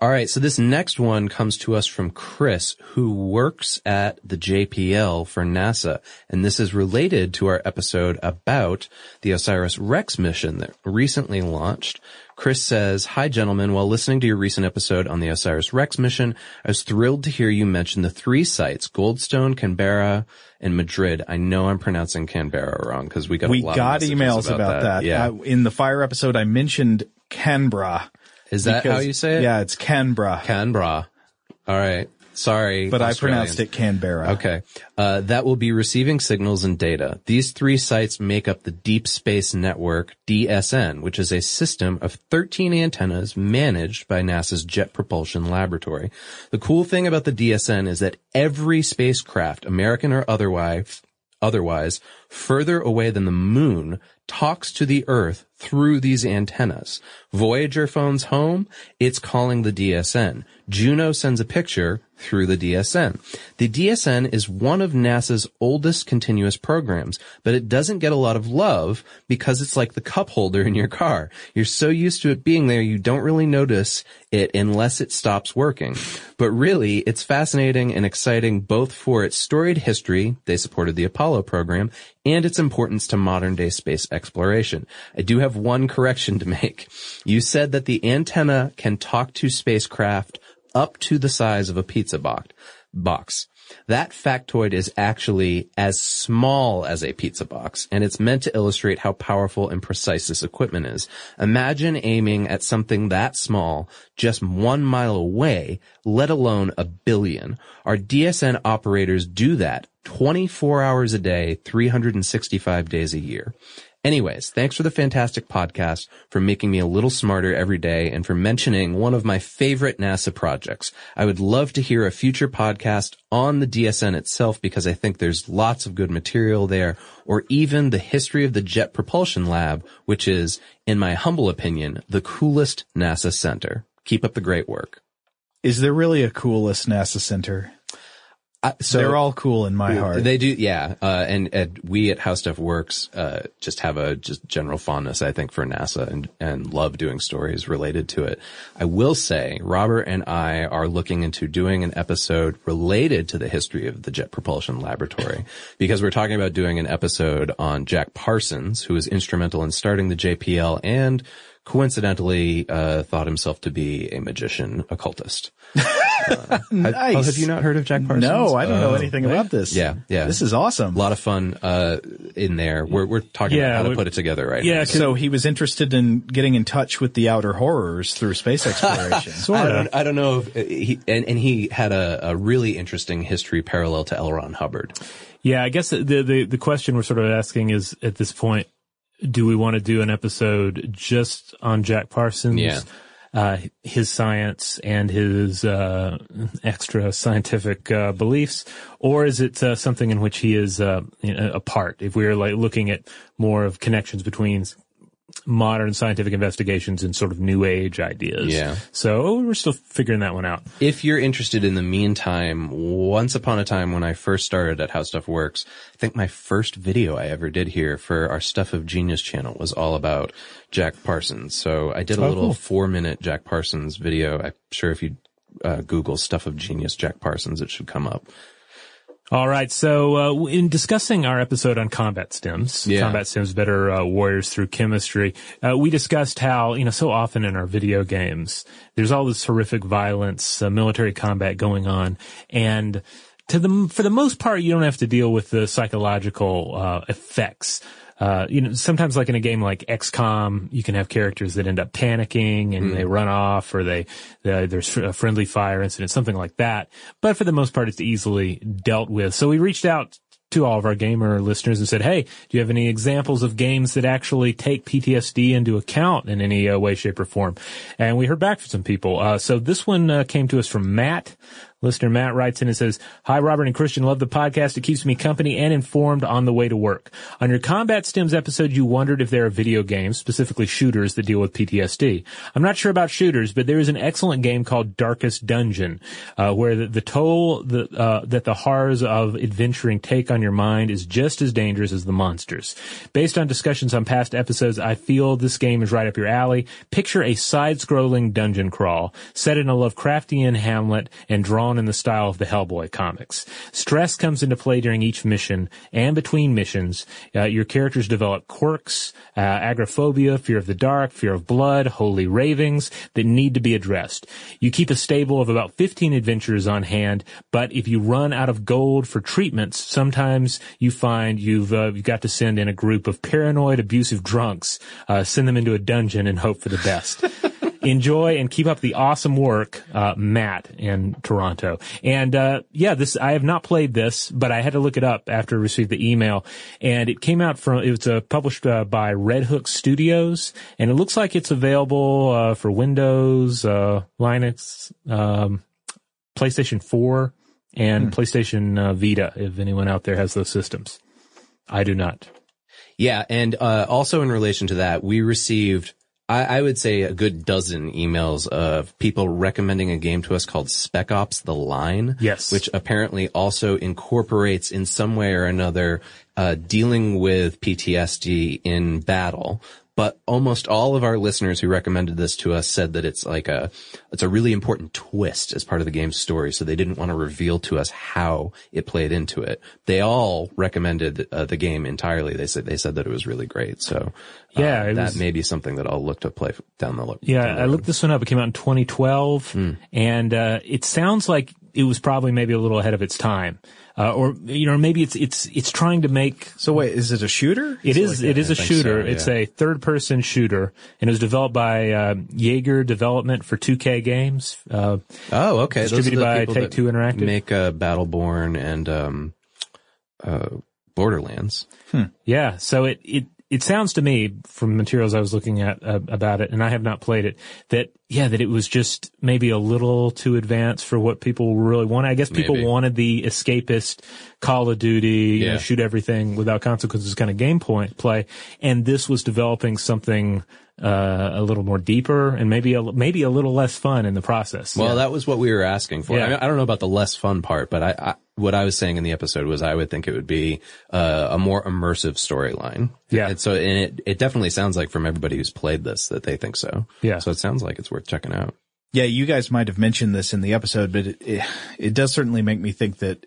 All right. So this next one comes to us from Chris, who works at the JPL for NASA. And this is related to our episode about the Osiris Rex mission that recently launched. Chris says, Hi gentlemen, while listening to your recent episode on the Osiris Rex mission, I was thrilled to hear you mention the three sites, Goldstone, Canberra, and Madrid. I know I'm pronouncing Canberra wrong because we got a we lot got of emails about, that. Yeah. Uh, in the fire episode, I mentioned Canberra. Is that how you say it? Yeah, it's Canberra. Canberra. All right. Sorry. But I pronounced it Canberra. Okay. Uh, that will be receiving signals and data. These three sites make up the Deep Space Network, DSN, which is a system of 13 antennas managed by NASA's Jet Propulsion Laboratory. The cool thing about the DSN is that every spacecraft, American or otherwise, otherwise, further away than the moon, talks to the Earth through these antennas. Voyager phones home, it's calling the DSN. Juno sends a picture through the DSN. The DSN is one of NASA's oldest continuous programs, but it doesn't get a lot of love because it's like the cup holder in your car. You're so used to it being there, you don't really notice it unless it stops working. But really, it's fascinating and exciting both for its storied history, they supported the Apollo program, and its importance to modern day space exploration. I do have one correction to make. You said that the antenna can talk to spacecraft up to the size of a pizza box. Box. That factoid is actually as small as a pizza box, and it's meant to illustrate how powerful and precise this equipment is. Imagine aiming at something that small just one mile away, let alone a billion. Our DSN operators do that 24 hours a day, 365 days a year. Anyways, thanks for the fantastic podcast, for making me a little smarter every day, and for mentioning one of my favorite NASA projects. I would love to hear a future podcast on the DSN itself because I think there's lots of good material there, or even the history of the Jet Propulsion Lab, which is, in my humble opinion, the coolest NASA center. Keep up the great work. Is there really a coolest NASA center? So They're all cool in my heart. They do, yeah. Uh, and, and we at How Stuff Works, uh, just have a just general fondness, I think, for NASA and, and love doing stories related to it. I will say, Robert and I are looking into doing an episode related to the history of the Jet Propulsion Laboratory <laughs> because we're talking about doing an episode on Jack Parsons, who was instrumental in starting the JPL and coincidentally, uh, thought himself to be a magician occultist. Uh, <laughs> Nice. oh, have you not heard of Jack Parsons? No, I don't know Oh. anything about this. Yeah, yeah. This is awesome. A lot of fun uh, in there. We're we're talking Yeah, about how to put it together right yeah, now. so he was interested in getting in touch with the outer horrors through space exploration. <laughs> I don't, I don't know if uh, he and, and he had a, a really interesting history parallel to L. Ron Hubbard. Yeah, I guess the, the the question we're sort of asking is at this point, do we want to do an episode just on Jack Parsons? Yeah. Uh, his science and his uh, extra scientific uh, beliefs, or is it uh, something in which he is uh, you know, a part? If we're like looking at more of connections between modern scientific investigations and sort of new age ideas. Yeah. So we're still figuring that one out. If you're interested in the meantime, once upon a time when I first started at How Stuff Works, I think my first video I ever did here for our Stuff of Genius channel was all about Jack Parsons. So I did a Oh, little cool. four minute Jack Parsons video. I'm sure if you uh, Google Stuff of Genius Jack Parsons, it should come up. All right. So, uh, in discussing our episode on combat stims, Yeah. combat stims better uh, warriors through chemistry, uh, we discussed how, you know, so often in our video games, there's all this horrific violence, uh, military combat going on. And to the, for the most part, you don't have to deal with the psychological, uh, effects. Uh, you know, sometimes like in a game like XCOM, you can have characters that end up panicking and they run off or they, uh, there's a friendly fire incident, something like that. But for the most part, it's easily dealt with. So we reached out to all of our gamer listeners and said, Hey, do you have any examples of games that actually take PTSD into account in any uh, way, shape or form? And we heard back from some people. Uh, so this one uh, came to us from Matt. Listener Matt writes in and says, Hi, Robert and Christian. Love the podcast. It keeps me company and informed on the way to work. On your Combat Stims episode, you wondered if there are video games, specifically shooters, that deal with PTSD. I'm not sure about shooters, but there is an excellent game called Darkest Dungeon, uh, where the, the toll the, uh, that the horrors of adventuring take on your mind is just as dangerous as the monsters. Based on discussions on past episodes, I feel this game is right up your alley. Picture a side-scrolling dungeon crawl set in a Lovecraftian hamlet and drawn in the style of the Hellboy comics. Stress comes into play during each mission and between missions. Uh, your characters develop quirks, uh, agoraphobia, fear of the dark, fear of blood, holy ravings that need to be addressed. You keep a stable of about 15 adventurers on hand, but if you run out of gold for treatments, sometimes you find you've, uh, you've got to send in a group of paranoid, abusive drunks, uh, send them into a dungeon and hope for the best. <laughs> Enjoy and keep up the awesome work, uh, Matt in Toronto. And, uh, yeah, this, I have not played this, but I had to look it up after I received the email and it came out from, it was, uh, published, uh, by Red Hook Studios and it looks like it's available, uh, for Windows, uh, Linux, um, PlayStation 4 and PlayStation uh, Vita, if anyone out there has those systems. I do not. Yeah, and uh, also in relation to that, we received, I, I would say, a good dozen emails of people recommending a game to us called Spec Ops: The Line. Yes. which apparently also incorporates in some way or another uh, dealing with PTSD in battle. But almost all of our listeners who recommended this to us said that it's like a, it's a really important twist as part of the game's story. So they didn't want to reveal to us how it played into it. They all recommended uh, the game entirely. They said, they said that it was really great. So uh, Yeah, it that was- may be something that I'll look to play down the, Yeah, down the I looked this one up. It came out in 2012, and uh, it sounds like it was probably maybe a little ahead of its time, uh, or you know, maybe it's it's it's trying to make. So wait, is it a shooter? It is. like it is a I think shooter. so, It's a third-person shooter, and it was developed by uh, Yager Development for 2K Games. Uh, Oh, okay. Distributed by Take-Two Interactive? Make uh, Battleborn and um, uh, Borderlands. Yeah, so it it it sounds to me from materials I was looking at uh, about it, and I have not played it, that yeah, that it was just maybe a little too advanced for what people really want. I guess people Maybe. wanted the escapist Call of Duty, you know, shoot everything without consequences kind of game point play, and this was developing something uh, a little more deeper and maybe a maybe a little less fun in the process. Well, Yeah. that was what we were asking for. Yeah. I, mean, I don't know about the less fun part, but I, I what I was saying in the episode was I would think it would be uh, a more immersive storyline. Yeah. And so, and it it definitely sounds like from everybody who's played this that they think so. Yeah. So it sounds like it's worth checking out. Yeah, you guys might have mentioned this in the episode, but it, it, it does certainly make me think that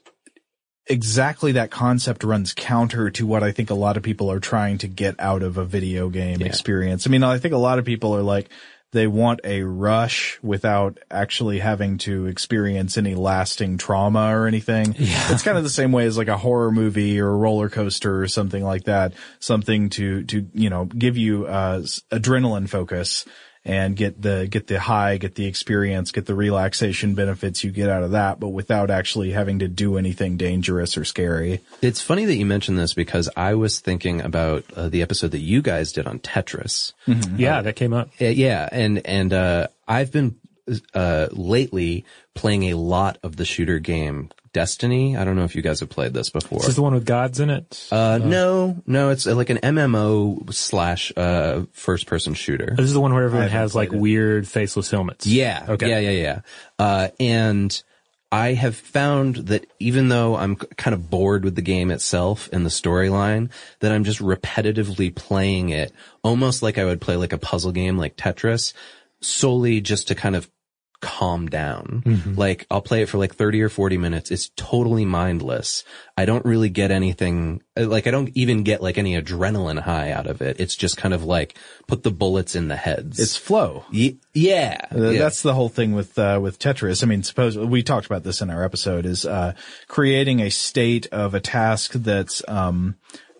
exactly that concept runs counter to what I think a lot of people are trying to get out of a video game experience. I mean, I think a lot of people are like, they want a rush without actually having to experience any lasting trauma or anything. Yeah. It's kind of the same way as like a horror movie or a roller coaster or something like that. Something to, to, you know, give you, uh, adrenaline focus and get the, get the high, get the experience, get the relaxation benefits you get out of that, but without actually having to do anything dangerous or scary. It's funny that you mentioned this because I was thinking about uh, the episode that you guys did on Tetris. yeah, that came up. Uh, yeah, and and uh, I've been uh, lately playing a lot of the shooter game Destiny. I don't know if you guys have played this before. This is the one with gods in it. Uh, no, no, it's uh, like an MMO slash uh first person shooter. This is the one where everyone has like it. weird faceless helmets. Yeah. Okay. Yeah, yeah, yeah. Uh, and I have found that even though I'm kind of bored with the game itself and the storyline, that I'm just repetitively playing it almost like I would play like a puzzle game like Tetris solely just to kind of calm down. Mm-hmm. Like I'll play it for like 30 or 40 minutes. It's totally mindless. I don't really get anything, uh, like I don't even get like any adrenaline high out of it. It's just kind of like put the bullets in the heads. It's flow. Ye- yeah. Uh, yeah. That's the whole thing with uh, with Tetris. I mean, suppose we talked about this in our episode is uh, creating a state of a task that's um,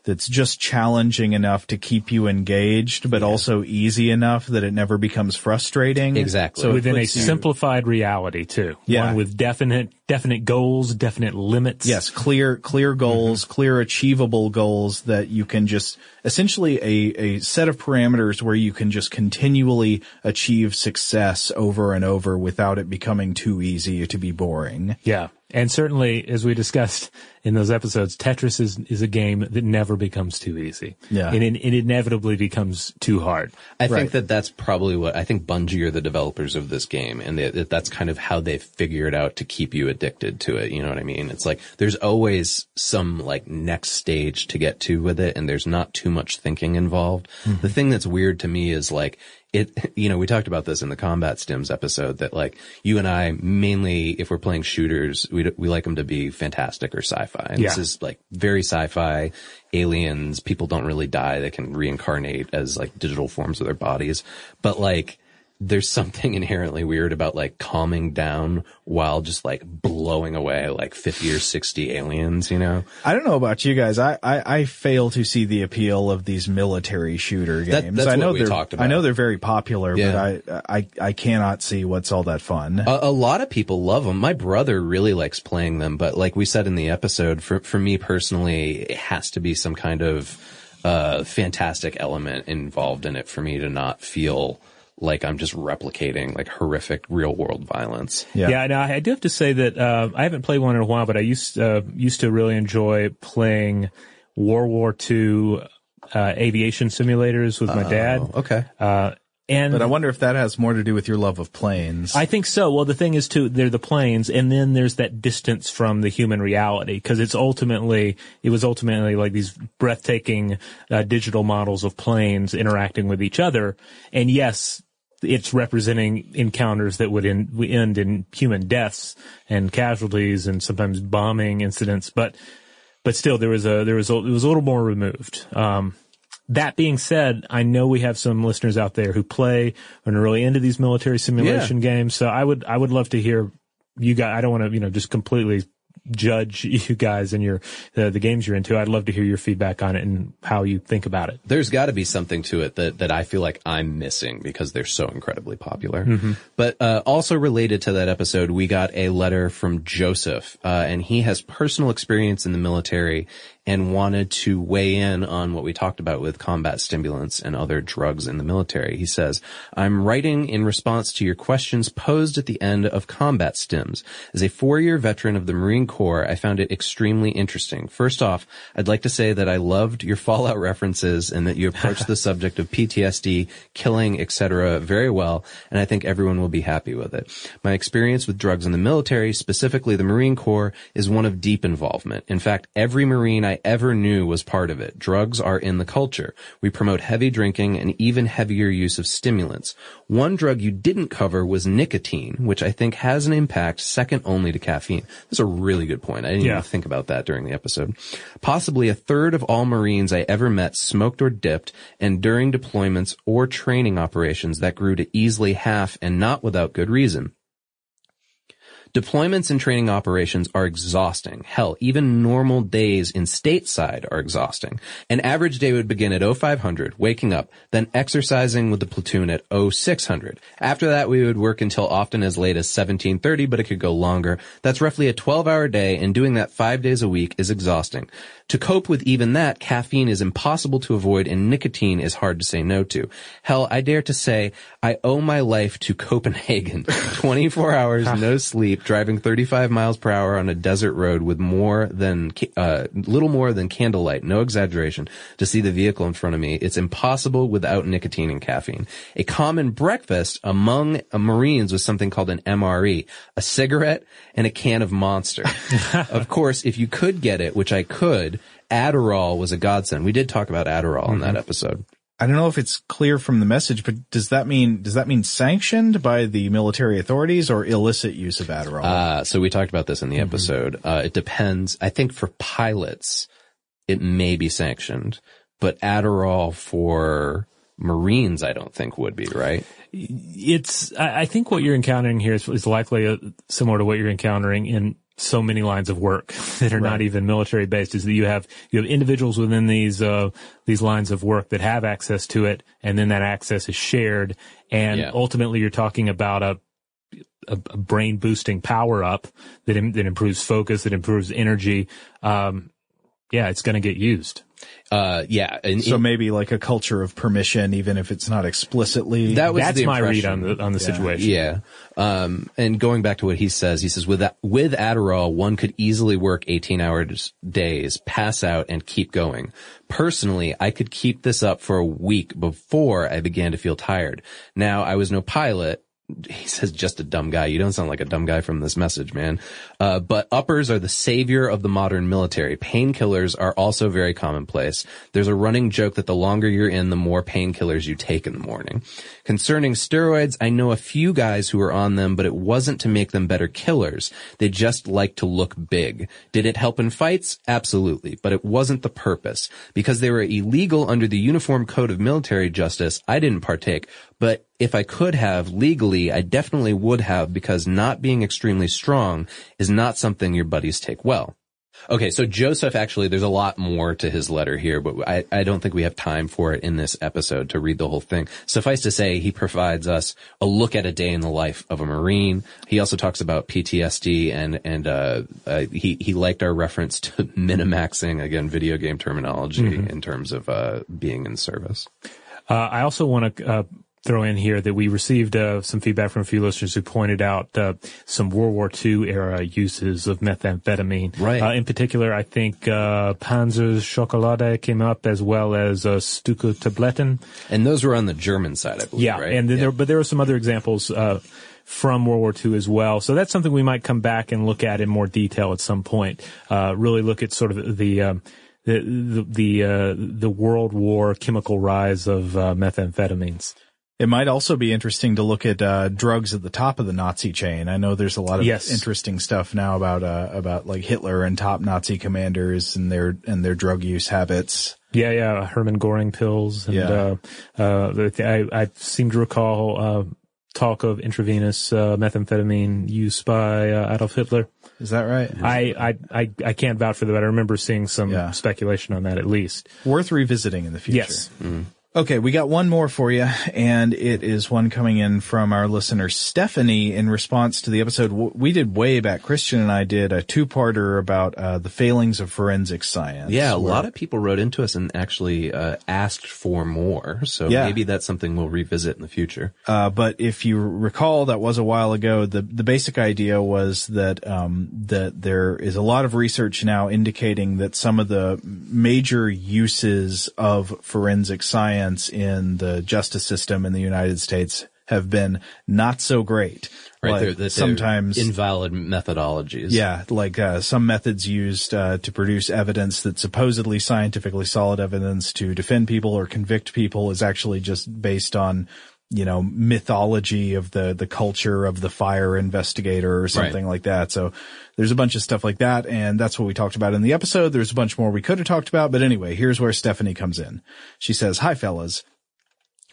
that's just challenging enough to keep you engaged, but also easy enough that it never becomes frustrating. Exactly. So Within a puts you- simplified reality too. Yeah. One with definite, definite goals, definite limits. Yes, clear, clear goals, Mm-hmm. clear achievable goals that you can just essentially a, a set of parameters where you can just continually achieve success over and over without it becoming too easy to be boring. Yeah. And certainly, as we discussed in those episodes, Tetris is, is a game that never becomes too easy. Yeah. And it, it inevitably becomes too hard. I Right. think that that's probably what I think Bungie are the developers of this game, and they, that's kind of how they figured out to keep you addicted to it. You know what I mean? It's like there's always some like next stage to get to with it, and there's not too much thinking involved. Hmm. The thing that's weird to me is like it. <laughs> You know, we talked about this in the combat stims episode that like you and I mainly, if we're playing shooters, we we like them to be fantastic or sci-fi. And this is like very sci-fi aliens. People don't really die. They can reincarnate as like digital forms of their bodies. But like, there's something <laughs> inherently weird about like calming down while just like blowing away like 50 or 60 aliens, you know? I don't know about you guys. I, I, I fail to see the appeal of these military shooter games. That- that's I know what we they're, talked I know they're very popular, Yeah. but I, I, I cannot see what's all that fun. A, a lot of people love them. My brother really likes playing them, but like we said in the episode, for, for me personally, it has to be some kind of, uh, fantastic element involved in it for me to not feel like I'm just replicating like horrific real world violence. Yeah. Yeah, no, I do have to say that uh, I haven't played one in a while, but I used uh, used to really enjoy playing World War II uh, aviation simulators with my dad. Okay. Uh, and But I wonder if that has more to do with your love of planes. I think so. Well, the thing is too, they're the planes, and then there's that distance from the human reality because it's ultimately, it was ultimately like these breathtaking uh, digital models of planes interacting with each other. And yes, it's representing encounters that would end, end in human deaths and casualties and sometimes bombing incidents, but, but still there was a, there was a, it was a little more removed. Um, that being said, I know we have some listeners out there who play and are really into these military simulation games. So I would, I would love to hear you guys. I don't want to, you know, just completely judge <laughs> you guys and your, uh, the games you're into. I'd love to hear your feedback on it and how you think about it. There's got to be something to it that, that I feel like I'm missing because they're so incredibly popular. Mm-hmm. But uh, also related to that episode, we got a letter from Joseph, uh, and he has personal experience in the military and wanted to weigh in on what we talked about with combat stimulants and other drugs in the military. He says, I'm writing in response to your questions posed at the end of combat stims. As a four-year veteran of the Marine Corps, I found it extremely interesting. First off, I'd like to say that I loved your Fallout references and that you approached the <laughs> subject of PTSD, killing, etc. very well, and I think everyone will be happy with it. My experience with drugs in the military, specifically the Marine Corps, is one of deep involvement. In fact, every Marine I ever knew was part of it. Drugs are in the culture. We promote heavy drinking and even heavier use of stimulants. One drug you didn't cover was nicotine, which I think has an impact second only to caffeine. That's a really good point. I didn't Yeah. even think about that during the episode. Possibly a third of all Marines I ever met smoked or dipped, and during deployments or training operations that grew to easily half and not without good reason. Deployments and training operations are exhausting. Hell, even normal days in stateside are exhausting. An average day would begin at 0500, waking up, then exercising with the platoon at 0600. After that, we would work until often as late as 1730, but it could go longer. That's roughly a 12 hour day, and doing that five days a week is exhausting. To cope with even that, caffeine is impossible to avoid and nicotine is hard to say no to. Hell, I dare to say I owe my life to Copenhagen. <laughs> 24 hours, no <laughs> sleep, driving 35 miles per hour on a desert road with more than, uh, little more than candlelight, no exaggeration, to see the vehicle in front of me. It's impossible without nicotine and caffeine. A common breakfast among Marines was something called an MRE, a cigarette and a can of Monster. <laughs> of course, if you could get it, which I could, Adderall was a godsend. We did talk about Adderall in that episode. I don't know if it's clear from the message, but does that mean does that mean sanctioned by the military authorities or illicit use of Adderall? Uh, so we talked about this in the episode. Uh, it depends. I think for pilots, it may be sanctioned, but Adderall for Marines, I don't think would be right. It's, I I think what you're encountering here is, is likely uh similar to what you're encountering in so many lines of work <laughs> that are not even military based is that you have, you have individuals within these, uh, these lines of work that have access to it and then that access is shared. And Yeah. ultimately you're talking about a, a, a brain boosting power up that, im- that improves focus, that improves energy. Um, yeah, it's going to get used. Uh, yeah. And so maybe like a culture of permission, even if it's not explicitly. That was That's the my read on the, on the Yeah. situation. Yeah. Um, and going back to what he says, he says with that, with Adderall, one could easily work 18 hours days, pass out and keep going. Personally, I could keep this up for a week before I began to feel tired. Now I was no pilot. He says just a dumb guy. You don't sound like a dumb guy from this message, man. Uh, but uppers are the savior of the modern military. Painkillers are also very commonplace. There's a running joke that the longer you're in, the more painkillers you take in the morning. Concerning steroids, I know a few guys who are on them, but it wasn't to make them better killers. They just like to look big. Did it help in fights? Absolutely. But it wasn't the purpose. Because they were illegal under the Uniform Code of Military Justice, I didn't partake. But if I could have legally, I definitely would have because not being extremely strong is not something your buddies take well. Okay, so Joseph actually, there's a lot more to his letter here, but I, I don't think we have time for it in this episode to read the whole thing. Suffice to say, he provides us a look at a day in the life of a Marine. He also talks about PTSD and, and, uh, uh he, he liked our reference to <laughs> minimaxing, again, video game terminology Mhm. in terms of, uh, being in service. Uh, I also want to uh, throw in here that we received uh, some feedback from a few listeners who pointed out uh, some World War II era uses of methamphetamine. Right. Uh, in particular, I think uh, Panzer Schokolade came up as well as uh, Stuka Tabletten. And those were on the German side, I believe, Yeah, right? and then there, but there were some other examples uh, from World War II as well. So that's something we might come back and look at in more detail at some point. Uh, really look at sort of the um, the the the, uh, the World War chemical rise of uh, methamphetamines. It might also be interesting to look at uh, drugs at the top of the Nazi chain. I know there's a lot of Yes. interesting stuff now about uh, about like Hitler and top Nazi commanders and their and their drug use habits. Yeah, yeah, Herman Goring pills, and Yeah. uh, uh, I, I seem to recall uh, talk of intravenous uh, methamphetamine use by uh, Adolf Hitler. Is that right? I, I, I, I can't vouch for that. I remember seeing some Yeah. speculation on that at least. Worth revisiting in the future. Yes. Okay, we got one more for you, and it is one coming in from our listener Stephanie in response to the episode we did way back. Christian and I did a two-parter about uh, the failings of forensic science. Yeah, a where- lot of people wrote into us and actually uh, asked for more. So Yeah. maybe that's something we'll revisit in the future. Uh, but if you recall, that was a while ago. The the basic idea was that um, that there is a lot of research now indicating that some of the major uses of forensic science in the justice system in the United States have been not so great. Right, Like, they're, they're sometimes invalid methodologies. yeah, like uh, some methods used uh, to produce evidence that supposedly scientifically solid evidence to defend people or convict people is actually just based on you know mythology of the the culture of the fire investigator or something like that. So there's a bunch of stuff like that, and that's what we talked about in the episode. There's a bunch more we could have talked about, but anyway, here's where Stephanie comes in. She says, "Hi, fellas."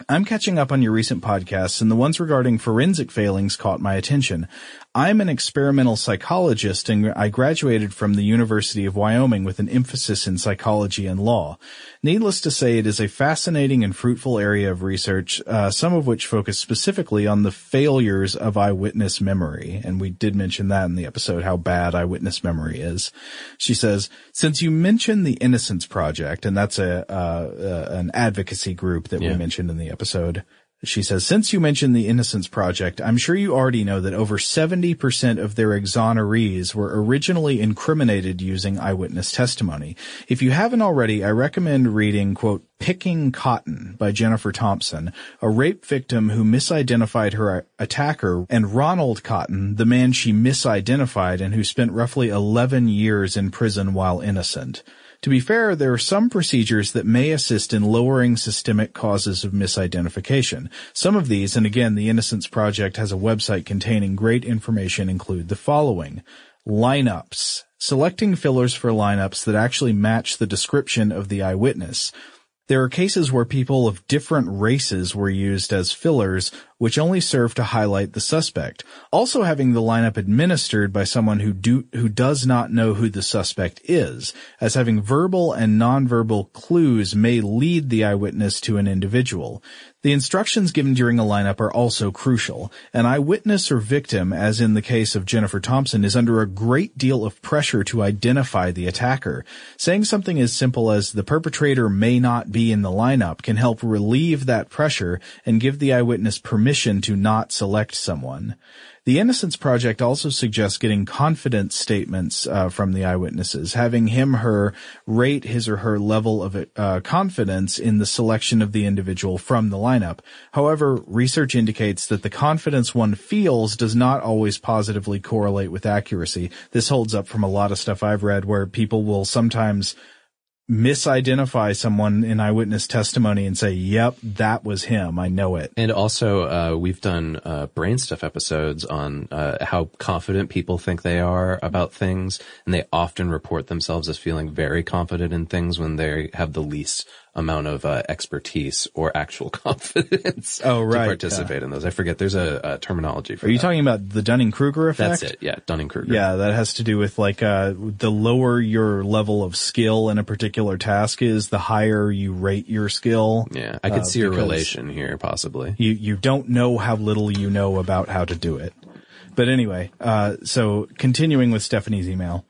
I'm catching up on your recent podcasts and the ones regarding forensic failings caught my attention. I'm an experimental psychologist and I graduated from the University of Wyoming with an emphasis in psychology and law. Needless to say, it is a fascinating and fruitful area of research, uh, some of which focus specifically on the failures of eyewitness memory. And we did mention that in the episode, how bad eyewitness memory is. She says, since you mentioned the Innocence Project, and that's a, uh, uh, an advocacy group that we mentioned in the episode, She says, since you mentioned the Innocence Project, I'm sure you already know that over 70% of their exonerees were originally incriminated using eyewitness testimony. If you haven't already, I recommend reading, quote, Picking Cotton by Jennifer Thompson, a rape victim who misidentified her attacker, and Ronald Cotton, the man she misidentified and who spent roughly 11 years in prison while innocent. To be fair, there are some procedures that may assist in lowering systemic causes of misidentification. Some of these, and again, the Innocence Project has a website containing great information, include the following. Lineups. Selecting fillers for lineups that actually match the description of the eyewitness. There are cases where people of different races were used as fillers, which only serve to highlight the suspect. Also having the lineup administered by someone who do, who does not know who the suspect is, as having verbal and nonverbal clues may lead the eyewitness to an individual. The instructions given during a lineup are also crucial. An eyewitness or victim, as in the case of Jennifer Thompson, is under a great deal of pressure to identify the attacker. Saying something as simple as the perpetrator may not be in the lineup can help relieve that pressure and give the eyewitness permission to not select someone. The Innocence Project also suggests getting confidence statements uh, from the eyewitnesses, having him her rate his or her level of uh, confidence in the selection of the individual from the lineup. However, research indicates that the confidence one feels does not always positively correlate with accuracy. This holds up from a lot of stuff I've read where people will sometimes misidentify someone in eyewitness testimony and say, yep, that was him. I know it. And also, uh, we've done, uh, brain stuff episodes on, uh, how confident people think they are about things. And they often report themselves as feeling very confident in things when they have the least amount of uh, expertise or actual <laughs> confidence oh, right. to participate yeah. in those. I forget. There's a, a terminology for Are you talking about the Dunning-Kruger effect? That's it. Yeah. Dunning-Kruger. Yeah. That has to do with like, uh, the lower your level of skill in a particular task is, the higher you rate your skill. Yeah. I could uh, see a relation here possibly. You, you don't know how little you know about how to do it. But anyway, uh, so continuing with Stephanie's email.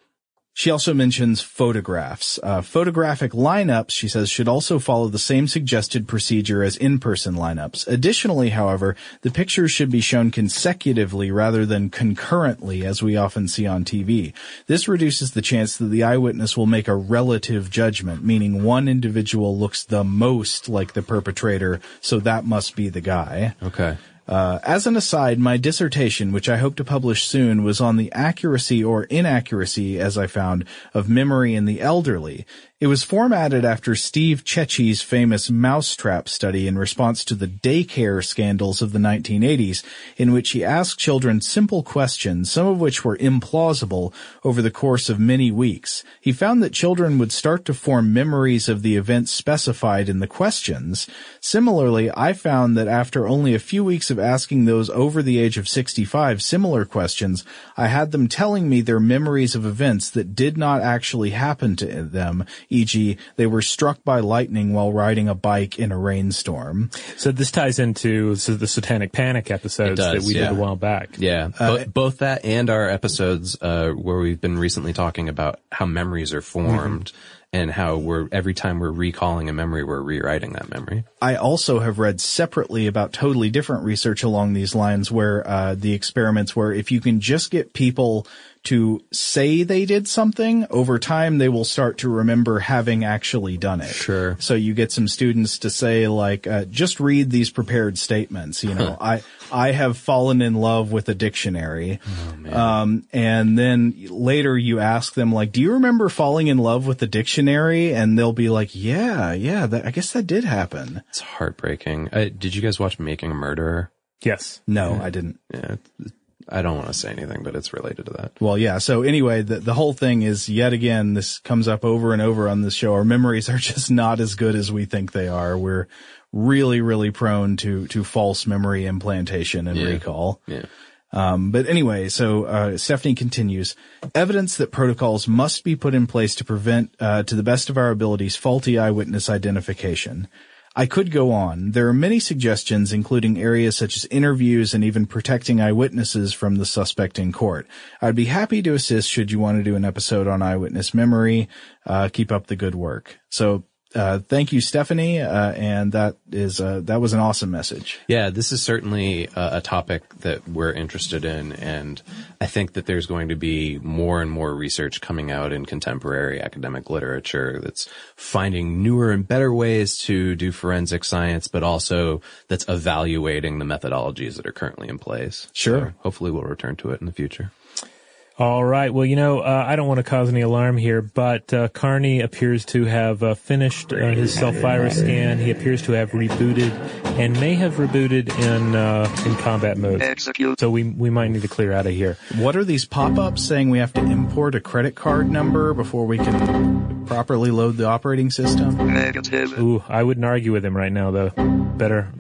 She also mentions photographs. Uh, photographic lineups, she says, should also follow the same suggested procedure as in-person lineups. Additionally, however, the pictures should be shown consecutively rather than concurrently as we often see on TV. This reduces the chance that the eyewitness will make a relative judgment, meaning one individual looks the most like the perpetrator, so that must be the guy. Okay. Uh, as an aside, my dissertation, which I hope to publish soon, was on the accuracy or inaccuracy, as I found, of memory in the elderly. It was formatted after Steve Ceci's famous mousetrap study in response to the daycare scandals of the 1980s, in which he asked children simple questions, some of which were implausible, over the course of many weeks. He found that children would start to form memories of the events specified in the questions. Similarly, I found that after only a few weeks of asking those over the age of 65 similar questions, I had them telling me their memories of events that did not actually happen to them, e.g., they were struck by lightning while riding a bike in a rainstorm. So this ties into so the Satanic Panic episodes does, that we yeah. did a while back. Yeah, Bo- both that and our episodes uh, where we've been recently talking about how memories are formed and how we're every time we're recalling a memory, we're rewriting that memory. I also have read separately about totally different research along these lines where uh, the experiments where if you can just get people to say they did something, over time they will start to remember having actually done it. Sure. So you get some students to say like, uh, just read these prepared statements. You know, I, I have fallen in love with a dictionary. Oh, um, and then later you ask them like, do you remember falling in love with the dictionary? And they'll be like, yeah, yeah, that, I guess that did happen. It's heartbreaking. Uh, did you guys watch Making a Murderer? Yes. No, I didn't. Yeah, I don't want to say anything, but it's related to that. Well, yeah. So anyway, the, the whole thing is yet again, this comes up over and over on this show. Our memories are <laughs> just not as good as we think they are. We're really, really prone to, to false memory implantation and Yeah. recall. Yeah. Um, but anyway, so uh, Stephanie continues. Evidence that protocols must be put in place to prevent, uh, to the best of our abilities, faulty eyewitness identification. I could go on. There are many suggestions, including areas such as interviews and even protecting eyewitnesses from the suspect in court. I'd be happy to assist should you want to do an episode on eyewitness memory. Uh, keep up the good work. So uh, thank you, Stephanie. Uh, and that is, uh, that was an awesome message. Yeah, this is certainly a, a, topic that we're interested in. And I think that there's going to be more and more research coming out in contemporary academic literature that's finding newer and better ways to do forensic science, but also that's evaluating the methodologies that are currently in place. Sure. So hopefully we'll return to it in the future. All right. Well, you know, uh, I don't want to cause any alarm here, but uh, Carney appears to have uh, finished uh, his self virus scan. He appears to have rebooted and may have rebooted in uh, in combat mode. Execute. So we we might need to clear out of here. What are these pop ups saying we have to import a credit card number before we can properly load the operating system? Negative. Ooh, I wouldn't argue with him right now, though. Better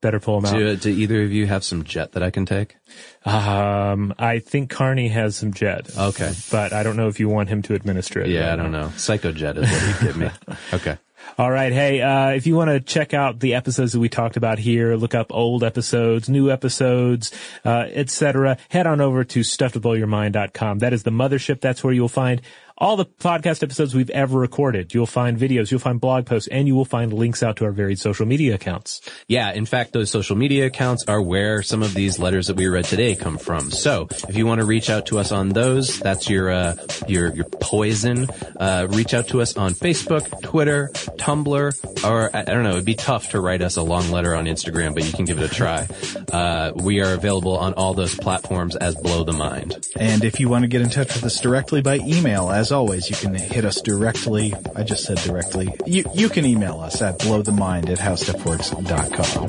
better pull him out. Do, do either of you have some jet that I can take? Um, I think Carney has some jet. Okay. But I don't know if you want him to administer it. Yeah, right I don't now. know. Psychojet is what he'd give me. <laughs> Okay. All right. Hey, uh, if you want to check out the episodes that we talked about here, look up old episodes, new episodes, uh, etc., head on over to stufftoblowyourmind.com. That is the mothership. That's where you'll find all the podcast episodes we've ever recorded. You'll find videos, you'll find blog posts, and you will find links out to our varied social media accounts. Yeah, in fact, those social media accounts are where some of these letters that we read today come from. So if you want to reach out to us on those, that's your uh, your your poison. Uh, reach out to us on Facebook, Twitter, Tumblr, or I I don't know. It'd be tough to write us a long letter on Instagram, but you can give it a try. Uh, we are available on all those platforms as Blow the Mind. And if you want to get in touch with us directly by email, as always, you can hit us directly. I just said directly. You, you can email us at blowthemind at howstuffworks.com.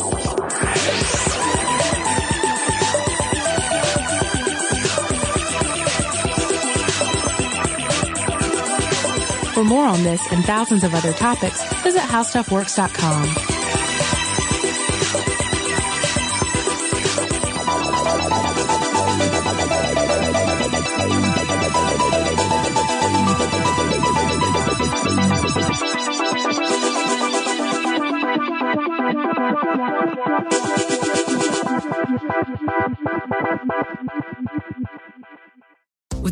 For more on this and thousands of other topics, visit howstuffworks.com.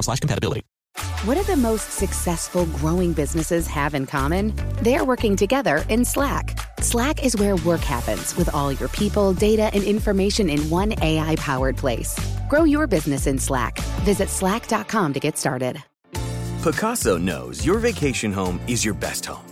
slash compatibility. What do the most successful growing businesses have in common? They're working together in Slack. Slack is where work happens with all your people, data, and information in one AI powered place. Grow your business in Slack. Visit slack.com to get started. Pacaso knows your vacation home is your best home.